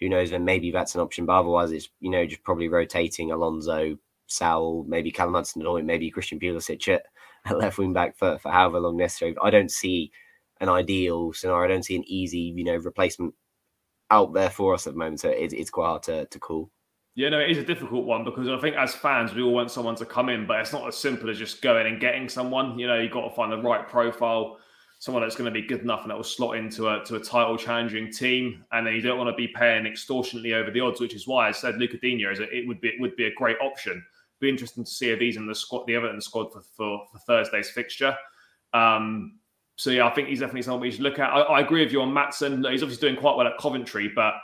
who knows then maybe that's an option but otherwise it's you know just probably rotating Alonso Saúl maybe Callum Hudson-Odoi maybe Christian Pulisic at, left wing back for, for however long necessary I don't see an ideal scenario I don't see an easy you know replacement out there for us at the moment so it, it's quite hard to, to call yeah, no, it is a difficult one because I think as fans, we all want someone to come in, but it's not as simple as just going and getting someone. You know, you've got to find the right profile, someone that's going to be good enough and that will slot into a to a title challenging team. And then you don't want to be paying extortionately over the odds, which is why I said Lucas Digne is a, it would be it would be a great option. Be interesting to see if he's in the squad, the Everton squad for for, for Thursday's fixture. Um, so yeah, I think he's definitely someone we should look at. I, I agree with you on Maatsen. He's obviously doing quite well at Coventry, but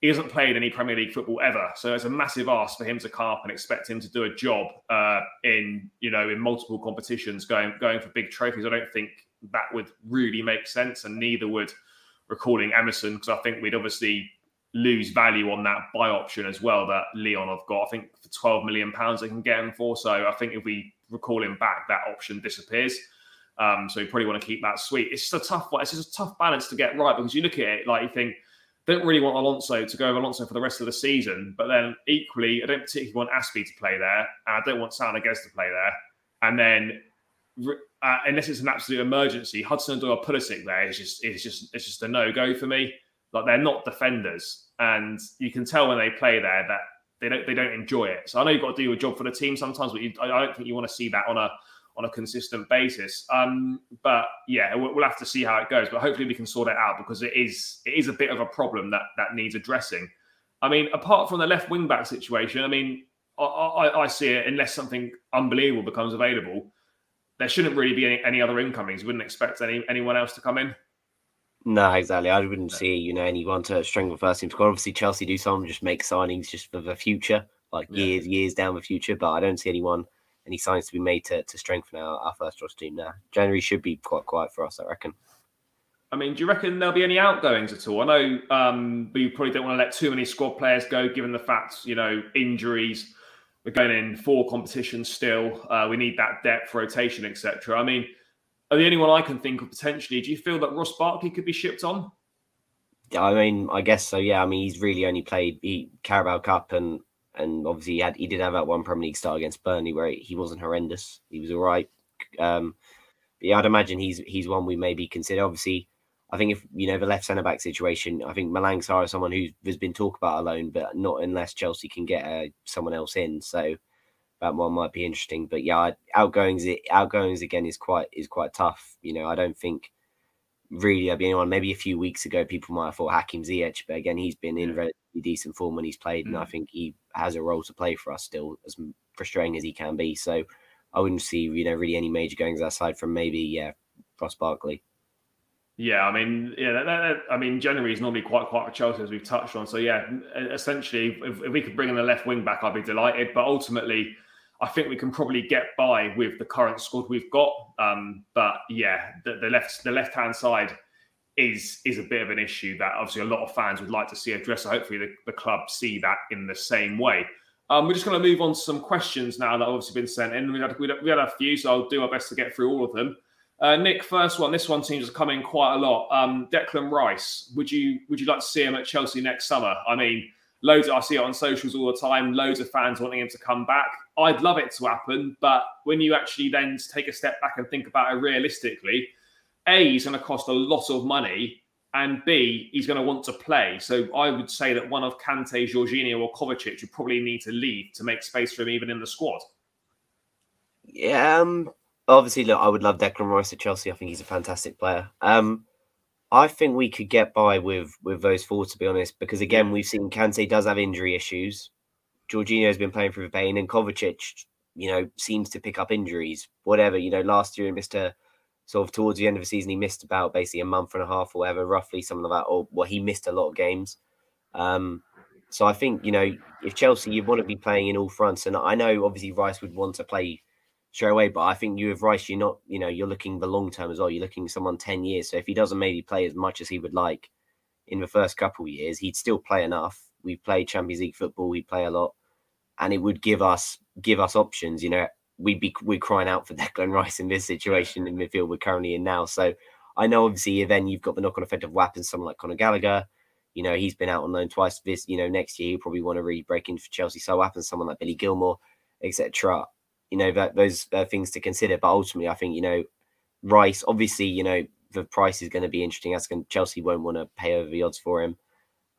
he hasn't played any Premier League football ever, so it's a massive ask for him to come up and expect him to do a job uh, in you know in multiple competitions, going going for big trophies. I don't think that would really make sense, and neither would recalling Emerson because I think we'd obviously lose value on that buy option as well that Lyon have got. I think for twelve million pounds they can get him for. So I think if we recall him back, that option disappears. Um, so you probably want to keep that sweet. It's just a tough It's just a tough balance to get right because you look at it like you think don't really want Alonso to go Alonso for the rest of the season. But then equally, I don't particularly want Azpi to play there, and I don't want Niguez to play there. And then, uh, unless it's an absolute emergency, Hudson or Pulisic there is just it's just it's just a no go for me. Like they're not defenders, and you can tell when they play there that they don't they don't enjoy it. So I know you've got to do your job for the team sometimes, but you, I don't think you want to see that on a on a consistent basis. Um, but yeah, we'll, we'll have to see how it goes. But hopefully we can sort it out because it is it is a bit of a problem that that needs addressing. I mean, apart from the left wing back situation, I mean, I, I, I see it unless something unbelievable becomes available. There shouldn't really be any, any other incomings. You wouldn't expect any anyone else to come in. No, exactly. I wouldn't see you know anyone to strengthen first team squad. Obviously, Chelsea do some just make signings just for the future, like yeah. years, years down the future. But I don't see anyone any signs to be made to, to strengthen our, our first roster team now. January should be quite quiet for us, I reckon. I mean, do you reckon there'll be any outgoings at all? I know um, we probably don't want to let too many squad players go, given the fact you know injuries. We're going in four competitions still. Uh, we need that depth, rotation, etc. I mean, the only one I can think of potentially. Do you feel that Ross Barkley could be shipped on? I mean, I guess so. Yeah. I mean, he's really only played he, Carabao Cup and and obviously he had he did have that one Premier League start against Burnley where he wasn't horrendous. He was all right. Um, yeah, I'd imagine he's he's one we maybe consider. Obviously, I think if you know the left centre back situation, I think Malang Sarr is someone who has been talked about alone, but not unless Chelsea can get uh, someone else in. So that one might be interesting. But yeah, outgoings outgoings again is quite is quite tough. You know, I don't think really I'd be anyone. Maybe a few weeks ago, people might have thought Hakim Ziyech, but again, he's been in relatively decent form when he's played, mm. and I mm. think he has a role to play for us still, as frustrating as he can be. So I wouldn't see you know really any major goings aside from maybe yeah Ross Barkley. Yeah, I mean, yeah, that, that, I mean, January is normally quite quite for Chelsea as we've touched on. So yeah, essentially, if, if we could bring in the left wing back, I'd be delighted. But ultimately, I think we can probably get by with the current squad we've got. Um, but yeah, the, the left the left hand side is is a bit of an issue that obviously a lot of fans would like to see addressed. So hopefully the, the club see that in the same way. Um, we're just going to move on to some questions now that have obviously been sent in. We had, we had, we had a few, so I'll do our best to get through all of them. Uh, Nick, first one. This one seems to come in quite a lot. Um, Declan Rice. Would you would you like to see him at Chelsea next summer? I mean, loads. of, I see it on socials all the time. Loads of fans wanting him to come back. I'd love it to happen, but when you actually then take a step back and think about it realistically, a he's going to cost a lot of money, and b he's going to want to play. So I would say that one of Kante, Jorginho, or Kovacic would probably need to leave to make space for him even in the squad. Yeah, um, obviously, look, I would love Declan Rice at Chelsea. I think he's a fantastic player. Um, I think we could get by with with those four, to be honest, because again, we've seen Kante does have injury issues. Jorginho's been playing through pain, and Kovacic, you know, seems to pick up injuries. Whatever, you know, last year he missed a sort of towards the end of the season, he missed about basically a month and a half or whatever, roughly something like that. Or well, he missed a lot of games. Um, so I think you know, if Chelsea, you want to be playing in all fronts, and I know obviously Rice would want to play straight away. But I think you have Rice, you're not, you know, you're looking the long term as well. You're looking someone 10 years. So if he doesn't maybe play as much as he would like in the first couple of years, he'd still play enough. We play Champions League football, we play a lot, and it would give us give us options. You know, we'd be we're crying out for Declan Rice in this situation in midfield we're currently in now. So I know obviously then you've got the knock on effect of weapons, someone like Conor Gallagher. You know, he's been out on loan twice. This, you know, next year he'll probably want to really break into for Chelsea. So happens someone like Billy Gilmour, etc you know that those are things to consider. But ultimately, I think you know Rice. Obviously, you know the price is going to be interesting. As Chelsea won't want to pay over the odds for him.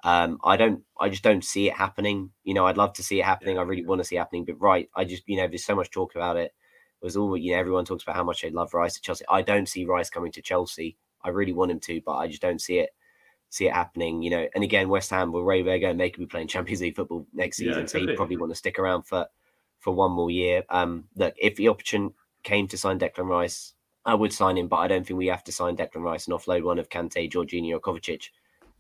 Um, I don't. I just don't see it happening. You know, I'd love to see it happening. I really want to see it happening. But right, I just you know there's so much talk about it. It was all you know. Everyone talks about how much they love Rice at Chelsea. I don't see Rice coming to Chelsea. I really want him to, but I just don't see it see it happening. You know, and again, West Ham will Ray Vega and they could be playing Champions League football next season, yeah, so he'd probably want to stick around for for one more year. Um, look, if the option came to sign Declan Rice, I would sign him, but I don't think we have to sign Declan Rice and offload one of Kante, Jorginho, or Kovacic.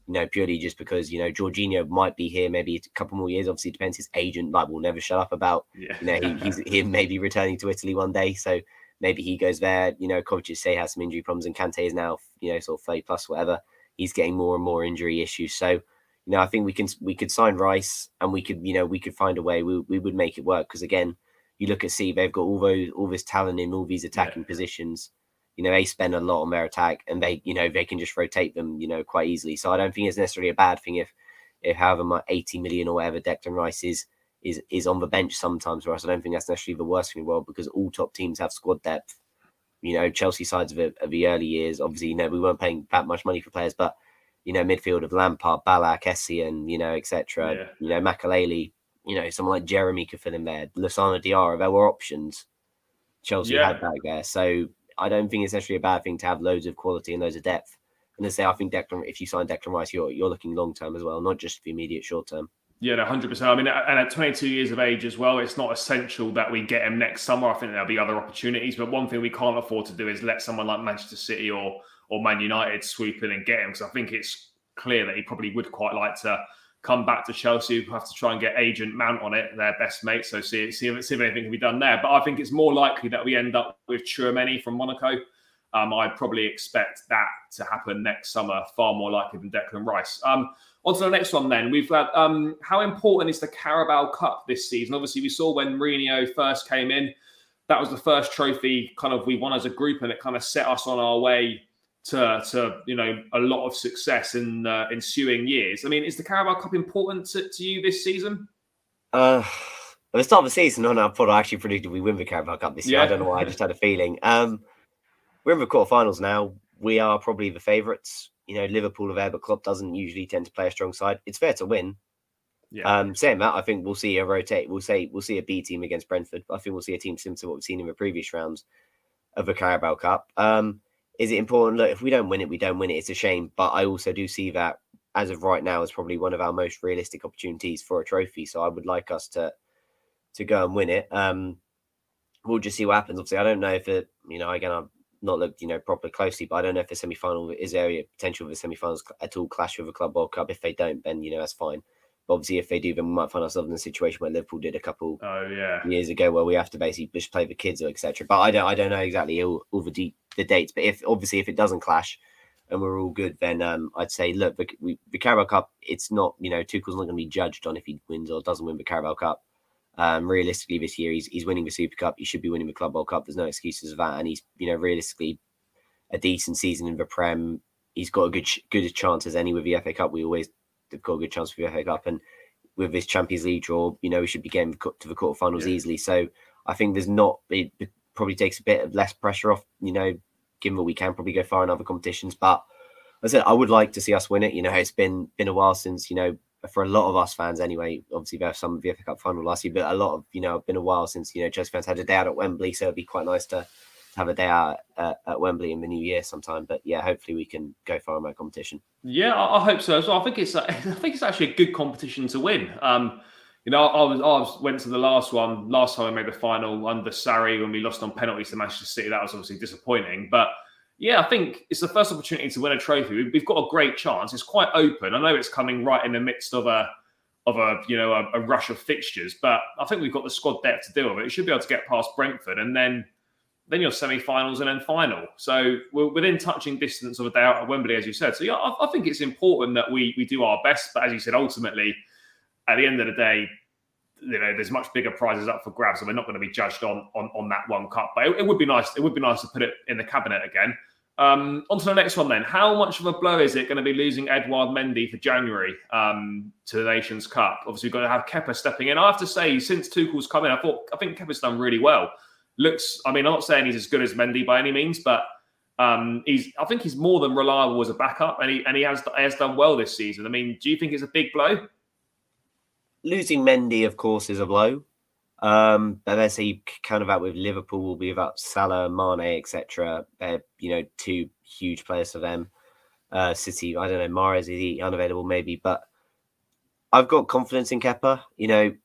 You know, purely just because you know Jorginho might be here maybe a couple more years. Obviously, it depends. His agent like will never shut up about. Yeah. You know, he, he's he may be returning to Italy one day, so maybe he goes there. You know, Kovacic say has some injury problems, and Kante is now you know sort of thirty plus whatever. He's getting more and more injury issues, so you know, I think we can we could sign Rice and we could, you know, we could find a way. We, we would make it work because again, you look at C, they've got all those all this talent in all these attacking yeah. positions. You know, they spend a lot on their attack and they, you know, they can just rotate them, you know, quite easily. So I don't think it's necessarily a bad thing if if however much 80 million or whatever Declan Rice is is is on the bench sometimes for us. I don't think that's necessarily the worst thing in the world because all top teams have squad depth. You know, Chelsea sides of, it, of the early years, obviously, you know, we weren't paying that much money for players, but you know, midfield of Lampard, Ballack, Essien, you know, etc. Yeah. You know, Makelele, you know, someone like Geremi could fill in there. Lassana Diarra, there were options. Chelsea Yeah. had back there. So I don't think it's actually a bad thing to have loads of quality and loads of depth. And to say, I think Declan, if you sign Declan Rice, you're you're looking long term as well, not just the immediate short term. Yeah, no, hundred percent. I mean, and at 22 years of age as well, it's not essential that we get him next summer. I think there'll be other opportunities, but one thing we can't afford to do is let someone like Manchester City or or Man United swoop in and get him because I think it's clear that he probably would quite like to come back to Chelsea. We'll have to try and get agent Mount on it, their best mate. So see see if, see if anything can be done there. But I think it's more likely that we end up with Tchouaméni from Monaco. Um, I'd probably expect that to happen next summer, far more likely than Declan Rice. Um, on to the next one then. We've got um, how important is the Carabao Cup this season? Obviously, we saw when Mourinho first came in, that was the first trophy kind of we won as a group, and it kind of set us on our way to, to you know a lot of success in uh, ensuing years. I mean, is the Carabao Cup important to, to you this season? Uh, at the start of the season, on our pod, I actually predicted we win the Carabao Cup this year. Yeah. I don't know why. I just had a feeling. Um, we're in the quarterfinals now. We are probably the favourites. You know, Liverpool are there, but Klopp doesn't usually tend to play a strong side. It's fair to win. Yeah, Um, saying that, I think we'll see a rotate. We'll say we'll see a B team against Brentford. I think we'll see a team similar to what we've seen in the previous rounds of the Carabao Cup. Um, is it important? Look, if we don't win it, we don't win it. It's a shame, but I also do see that as of right now is probably one of our most realistic opportunities for a trophy. So I would like us to to go and win it. Um, we'll just see what happens. Obviously, I don't know if it. You know, again, I've not looked you know properly closely, but I don't know if the semi final is there a potential for the semi finals at all clash with a club World Cup. If they don't, then you know that's fine. But obviously, if they do, then we might find ourselves in a situation where Liverpool did a couple oh yeah, years ago where we have to basically just play the kids or etc. But I don't I don't know exactly all, all the de- the dates. But if obviously if it doesn't clash and we're all good, then um, I'd say look the, we, the Carabao Cup. It's not you know Tuchel's not going to be judged on if he wins or doesn't win the Carabao Cup. Um, realistically, this year he's he's winning the Super Cup. He should be winning the Club World Cup. There's no excuses of that, and he's you know realistically a decent season in the Prem. He's got a good good chance as any with the FA Cup. We always have got a good chance for the FA Cup, and with this Champions League draw, you know, we should be getting to the quarterfinals Yeah. easily. So I think there's not it probably takes a bit of less pressure off, you know, given that we can probably go far in other competitions. But I said, I would like to see us win it. You know, it's been been a while since, you know, for a lot of us fans anyway, obviously there were some of the FA Cup final last year, but a lot of, you know, been a while since, you know, Chelsea fans had a day out at Wembley. So it'd be quite nice to have a day out at Wembley in the new year sometime. But yeah, hopefully we can go far in that competition. Yeah, I, I hope so well. I think it's I think it's actually a good competition to win. Um, you know, I was I went to the last one last time I made the final under Sarri when we lost on penalties to Manchester City. That was obviously disappointing, but yeah, I think it's the first opportunity to win a trophy. We've, got a great chance. It's quite open. I know it's coming right in the midst of a of a you know a, a rush of fixtures, but I think we've got the squad depth to deal with it. We should be able to get past Brentford and then then you're semi-finals and then final. So we're within touching distance of a day out at Wembley, as you said. So yeah, I, I think it's important that we we do our best. But as you said, ultimately, at the end of the day, you know, there's much bigger prizes up for grabs, and we're not going to be judged on on, on that one cup. But it, it would be nice. It would be nice to put it in the cabinet again. Um, on to the next one then. How much of a blow is it going to be losing Edouard Mendy for January um, to the Nations Cup? Obviously, we've got to have Kepa stepping in. I have to say, since Tuchel's come in, I thought I think Kepa's done really well. Looks, I mean, I'm not saying he's as good as Mendy by any means, but um, he's I think he's more than reliable as a backup, and he and he has has done well this season. I mean, do you think it's a big blow? Losing Mendy, of course, is a blow. Um, but let's say kind of out with Liverpool will be about Salah, Mane, etc. They're you know two huge players for them. Uh, City, I don't know, Mahrez is he unavailable maybe, but I've got confidence in Kepa. You know,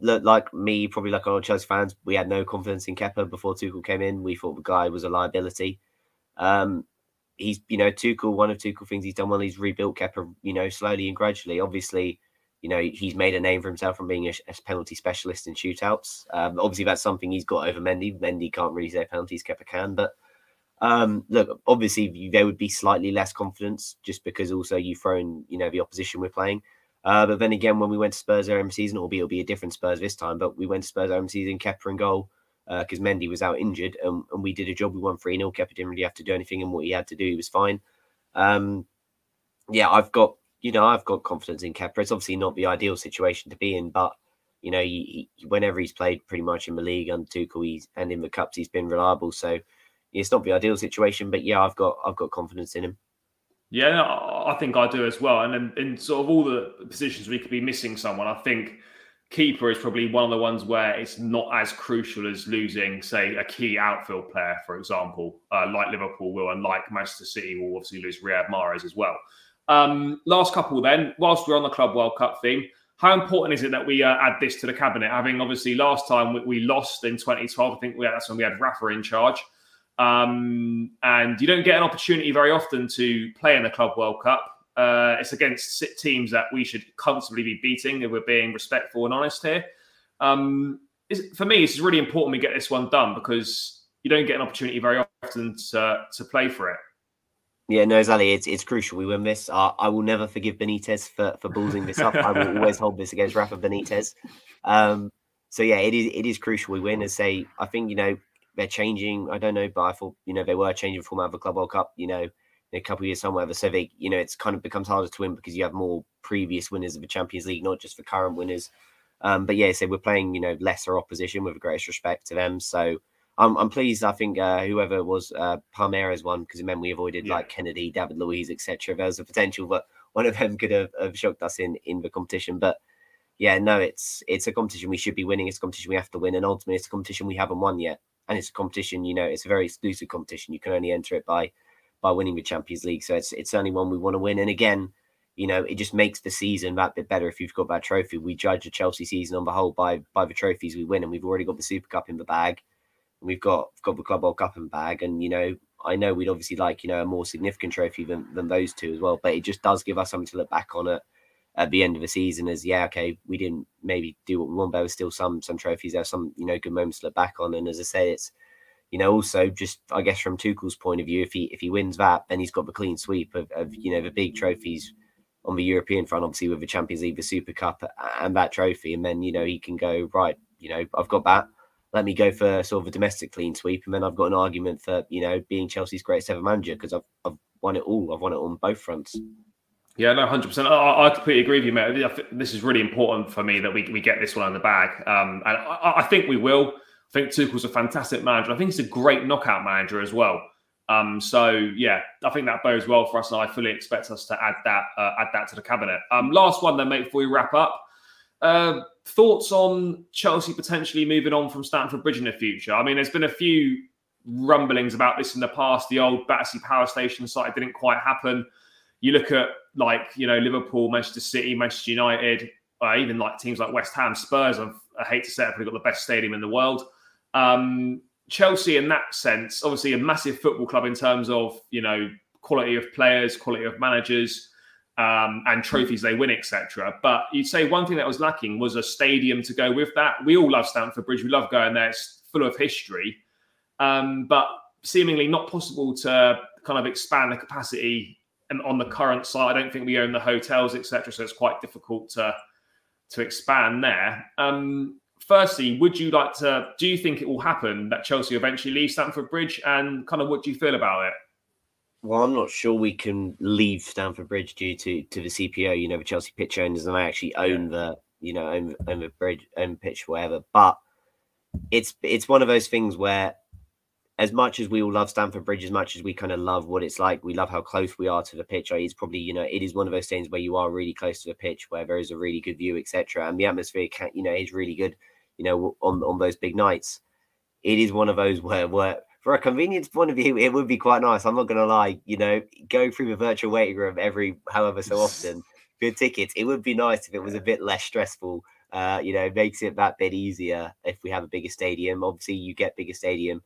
like me, probably like a lot Chelsea fans, we had no confidence in Kepa before Tuchel came in. We thought the guy was a liability. Um, he's you know Tuchel. One of Tuchel things he's done well. He's rebuilt Kepa, you know, slowly and gradually. Obviously you know, he's made a name for himself from being a, a penalty specialist in shootouts. Um, obviously, that's something he's got over Mendy. Mendy can't really say penalties, Kepa can. But um, look, obviously, there would be slightly less confidence just because also you've thrown, you know, the opposition we're playing. Uh, but then again, when we went to Spurs in season, albeit it'll be a different Spurs this time, but we went to Spurs in the season, Kepa and goal because uh, Mendy was out injured and, and we did a job. We won 3 0. Kepa didn't really have to do anything, and what he had to do, he was fine. Um, yeah, I've got you know, I've got confidence in Kepa. It's obviously not the ideal situation to be in, but you know, he, he, whenever he's played pretty much in the league under Tuchel, he's and in the cups, he's been reliable. So it's not the ideal situation, but yeah, I've got I've got confidence in him. Yeah, I think I do as well. And in, in sort of all the positions we could be missing someone, I think keeper is probably one of the ones where it's not as crucial as losing, say, a key outfield player, for example, uh, like Liverpool will, and like Manchester City will obviously lose Riyad Mahrez as well. Um, last couple then, whilst we're on the Club World Cup theme, how important is it that we uh, add this to the cabinet? Having obviously last time we, we lost in 2012, I think we had, that's when we had Rafa in charge. Um, and you don't get an opportunity very often to play in the Club World Cup. Uh, it's against teams that we should comfortably be beating if we're being respectful and honest here. Um, for me, it's really important we get this one done because you don't get an opportunity very often to, to play for it. Yeah, no, exactly. It's it's crucial we win this. Uh, I will never forgive Benitez for for ballsing this up. I will always hold this against Rafa Benitez. Um, so yeah, it is it is crucial we win. And say, I think you know they're changing. I don't know, but I thought you know they were changing format of the Club World Cup. You know, a couple of years somewhere. So they, you know, it's kind of becomes harder to win because you have more previous winners of the Champions League, not just for current winners. Um, but yeah, so we're playing, you know, lesser opposition with the greatest respect to them. So I'm, I'm pleased. I think uh, whoever was uh, Palmeiras won because it meant we avoided yeah. like Kenedy, David Luiz, etc. There was a potential, but one of them could have, have shocked us in in the competition. But yeah, no, it's it's a competition we should be winning. It's a competition we have to win, and ultimately, it's a competition we haven't won yet. And it's a competition, you know, it's a very exclusive competition. You can only enter it by by winning the Champions League. So it's it's certainly one we want to win. And again, you know, it just makes the season that bit better if you've got that trophy. We judge the Chelsea season on the whole by by the trophies we win, and we've already got the Super Cup in the bag. We've got got the Club World Cup the bag, and you know, I know we'd obviously like you know a more significant trophy than, than those two as well. But it just does give us something to look back on at at the end of the season as yeah, okay, we didn't maybe do what we want, but there was still some some trophies there, some you know good moments to look back on. And as I say, it's you know, also just I guess from Tuchel's point of view, if he if he wins that, then he's got the clean sweep of, of you know the big trophies on the European front, obviously with the Champions League, the Super Cup, and that trophy, and then you know he can go right. You know, I've got that. Let me go for sort of a domestic clean sweep, and then I've got an argument for you know being Chelsea's greatest ever manager because I've I've won it all. I've won it on both fronts. Yeah, no, hundred percent. I, I, completely agree with you, mate. This is really important for me that we, we get this one in the bag, um, and I, I think we will. I think Tuchel's a fantastic manager. I think he's a great knockout manager as well. Um, so yeah, I think that bodes well for us, and I fully expect us to add that uh, add that to the cabinet. Um, last one then, mate, before we wrap up. Uh, thoughts on Chelsea potentially moving on from Stamford Bridge in the future? I mean, there's been a few rumblings about this in the past. The old Battersea Power Station site didn't quite happen. You look at like you know Liverpool, Manchester City, Manchester United, uh, even like teams like West Ham, Spurs. I've, i hate to say it, they've got the best stadium in the world. Um, Chelsea, in that sense, obviously a massive football club in terms of you know quality of players, quality of managers, um, and trophies they win, etc. But you'd say one thing that was lacking was a stadium to go with that. We all love Stamford Bridge. We love going there. It's full of history, um, but seemingly not possible to kind of expand the capacity on the current site. I don't think we own the hotels, etc. So it's quite difficult to to expand there. Um, firstly, would you like to? Do you think it will happen that Chelsea eventually leave Stamford Bridge? And kind of what do you feel about it? Well, I'm not sure we can leave Stamford Bridge due to to the CPO. You know, the Chelsea pitch owners, and I actually own the you know own, own the bridge, own pitch, whatever. But it's it's one of those things where, as much as we all love Stamford Bridge, as much as we kind of love what it's like, we love how close we are to the pitch. It's probably you know it is one of those things where you are really close to the pitch, where there is a really good view, etc. And the atmosphere, can, you know, is really good you know, on on those big nights. It is one of those where where for a convenience point of view, it would be quite nice. I'm not gonna lie, you know, going through the virtual waiting room every however so often, good tickets. It would be nice if it was a bit less stressful. Uh, you know, makes it that bit easier if we have a bigger stadium. Obviously, you get bigger stadium.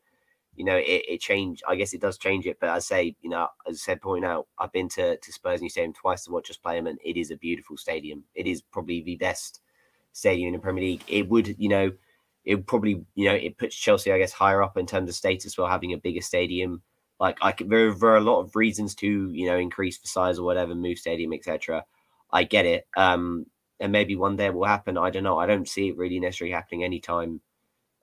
You know, it, it changed. I guess it does change it. But I say, you know, as I said, point out, I've been to, to Spurs New Stadium twice to watch us play them, and it is a beautiful stadium. It is probably the best stadium in the Premier League. It would, you know, it probably, you know, it puts Chelsea, I guess, higher up in terms of status while having a bigger stadium. Like, I there, there are a lot of reasons to, you know, increase the size or whatever, move stadium, etc. I get it. Um, and maybe one day it will happen. I don't know. I don't see it really necessarily happening anytime,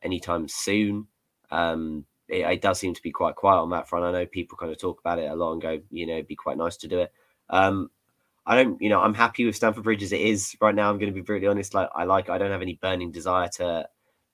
anytime soon. Um, it, it, does seem to be quite quiet on that front. I know people kind of talk about it a lot and go, you know, it'd be quite nice to do it. Um, I don't, you know, I'm happy with Stamford Bridge as it is right now. I'm going to be brutally honest. Like, I like, I don't have any burning desire to,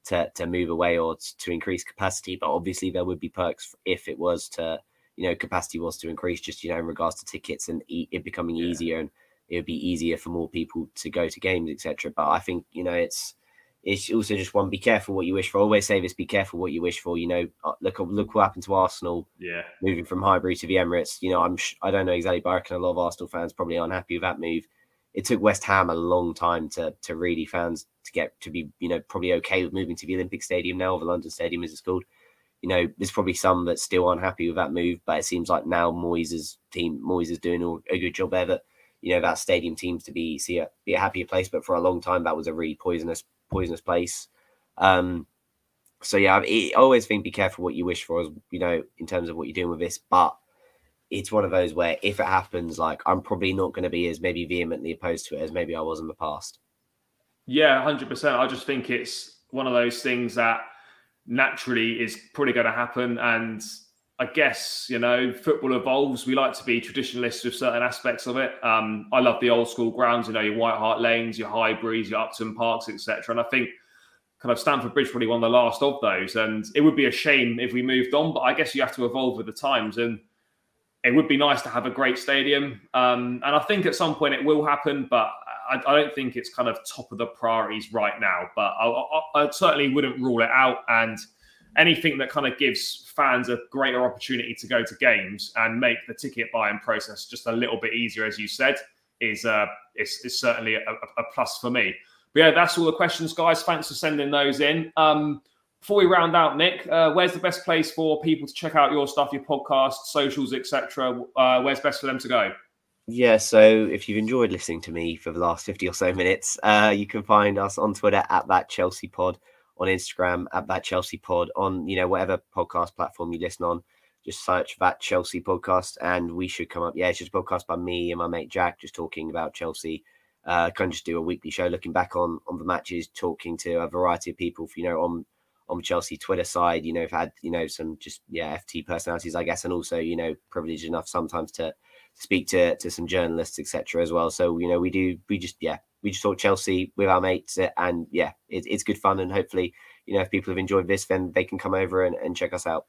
to, to move away or to increase capacity. But obviously, there would be perks if it was to, you know, capacity was to increase, just you know, in regards to tickets and it becoming yeah. easier and it would be easier for more people to go to games, etc. But I think, you know, it's it's also just one: be careful what you wish for. I always say this: be careful what you wish for. You know, uh, look look what happened to Arsenal. Yeah, moving from Highbury to the Emirates. You know, I'm I don't know exactly, but I reckon a lot of Arsenal fans probably aren't happy with that move. It took West Ham a long time to to really fans to get to be you know probably okay with moving to the Olympic Stadium now, or the London Stadium as it's called. You know, there's probably some that still aren't happy with that move, but it seems like now Moyes' team, Moyes is doing a good job there. That you know that stadium seems to be see a, be a happier place, but for a long time that was a really poisonous poisonous place. Um, so yeah, I, always think be careful what you wish for, as you know, in terms of what you're doing with this. But it's one of those where if it happens, like I'm probably not going to be as maybe vehemently opposed to it as maybe I was in the past. Yeah, hundred percent. I just think it's one of those things that naturally is probably going to happen, and I guess you know, football evolves. We like to be traditionalists with certain aspects of it. Um, I love the old school grounds, you know, your White Hart Lanes, your Highbury's, your Upton Parks, etc. And I think kind of Stamford Bridge probably one of the last of those. And it would be a shame if we moved on, but I guess you have to evolve with the times. And it would be nice to have a great stadium. Um, and I think at some point it will happen, but I, I, don't think it's kind of top of the priorities right now. But I, I, I certainly wouldn't rule it out. And anything that kind of gives fans a greater opportunity to go to games and make the ticket buying process just a little bit easier, as you said, is uh, is, is certainly a, a plus for me. But yeah, that's all the questions, guys. Thanks for sending those in. Um, before we round out, Nick, uh, where's the best place for people to check out your stuff, your podcast, socials, etc.? Uh, where's best for them to go? Yeah, so if you've enjoyed listening to me for the last 50 or so minutes, uh, you can find us on Twitter at that Chelsea pod, on Instagram at that Chelsea pod, on you know whatever podcast platform you listen on. Just search that Chelsea podcast, and we should come up. Yeah, it's just a podcast by me and my mate Jack, just talking about Chelsea uh, kind of just do a weekly show looking back on on the matches, talking to a variety of people, you know, on on Chelsea Twitter side. You know, have had you know some just yeah FT personalities, I guess, and also you know privileged enough sometimes to speak to to some journalists, etc. as well. So you know, we do we just yeah we just talk Chelsea with our mates, uh, and yeah, it, it's good fun, and hopefully you know if people have enjoyed this, then they can come over and, and check us out.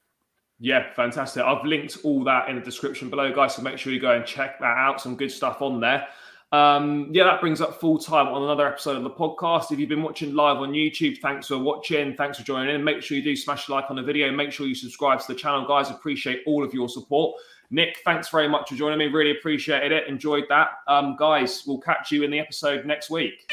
Yeah, fantastic. I've linked all that in the description below, guys. So make sure you go and check that out. Some good stuff on there. Um, yeah, that brings up full time on another episode of the podcast. If you've been watching live on YouTube, thanks for watching. Thanks for joining in. Make sure you do smash like on the video. Make sure you subscribe to the channel, guys. Appreciate all of your support. Nick, thanks very much for joining me. Really appreciated it. Enjoyed that. Um, guys, we'll catch you in the episode next week.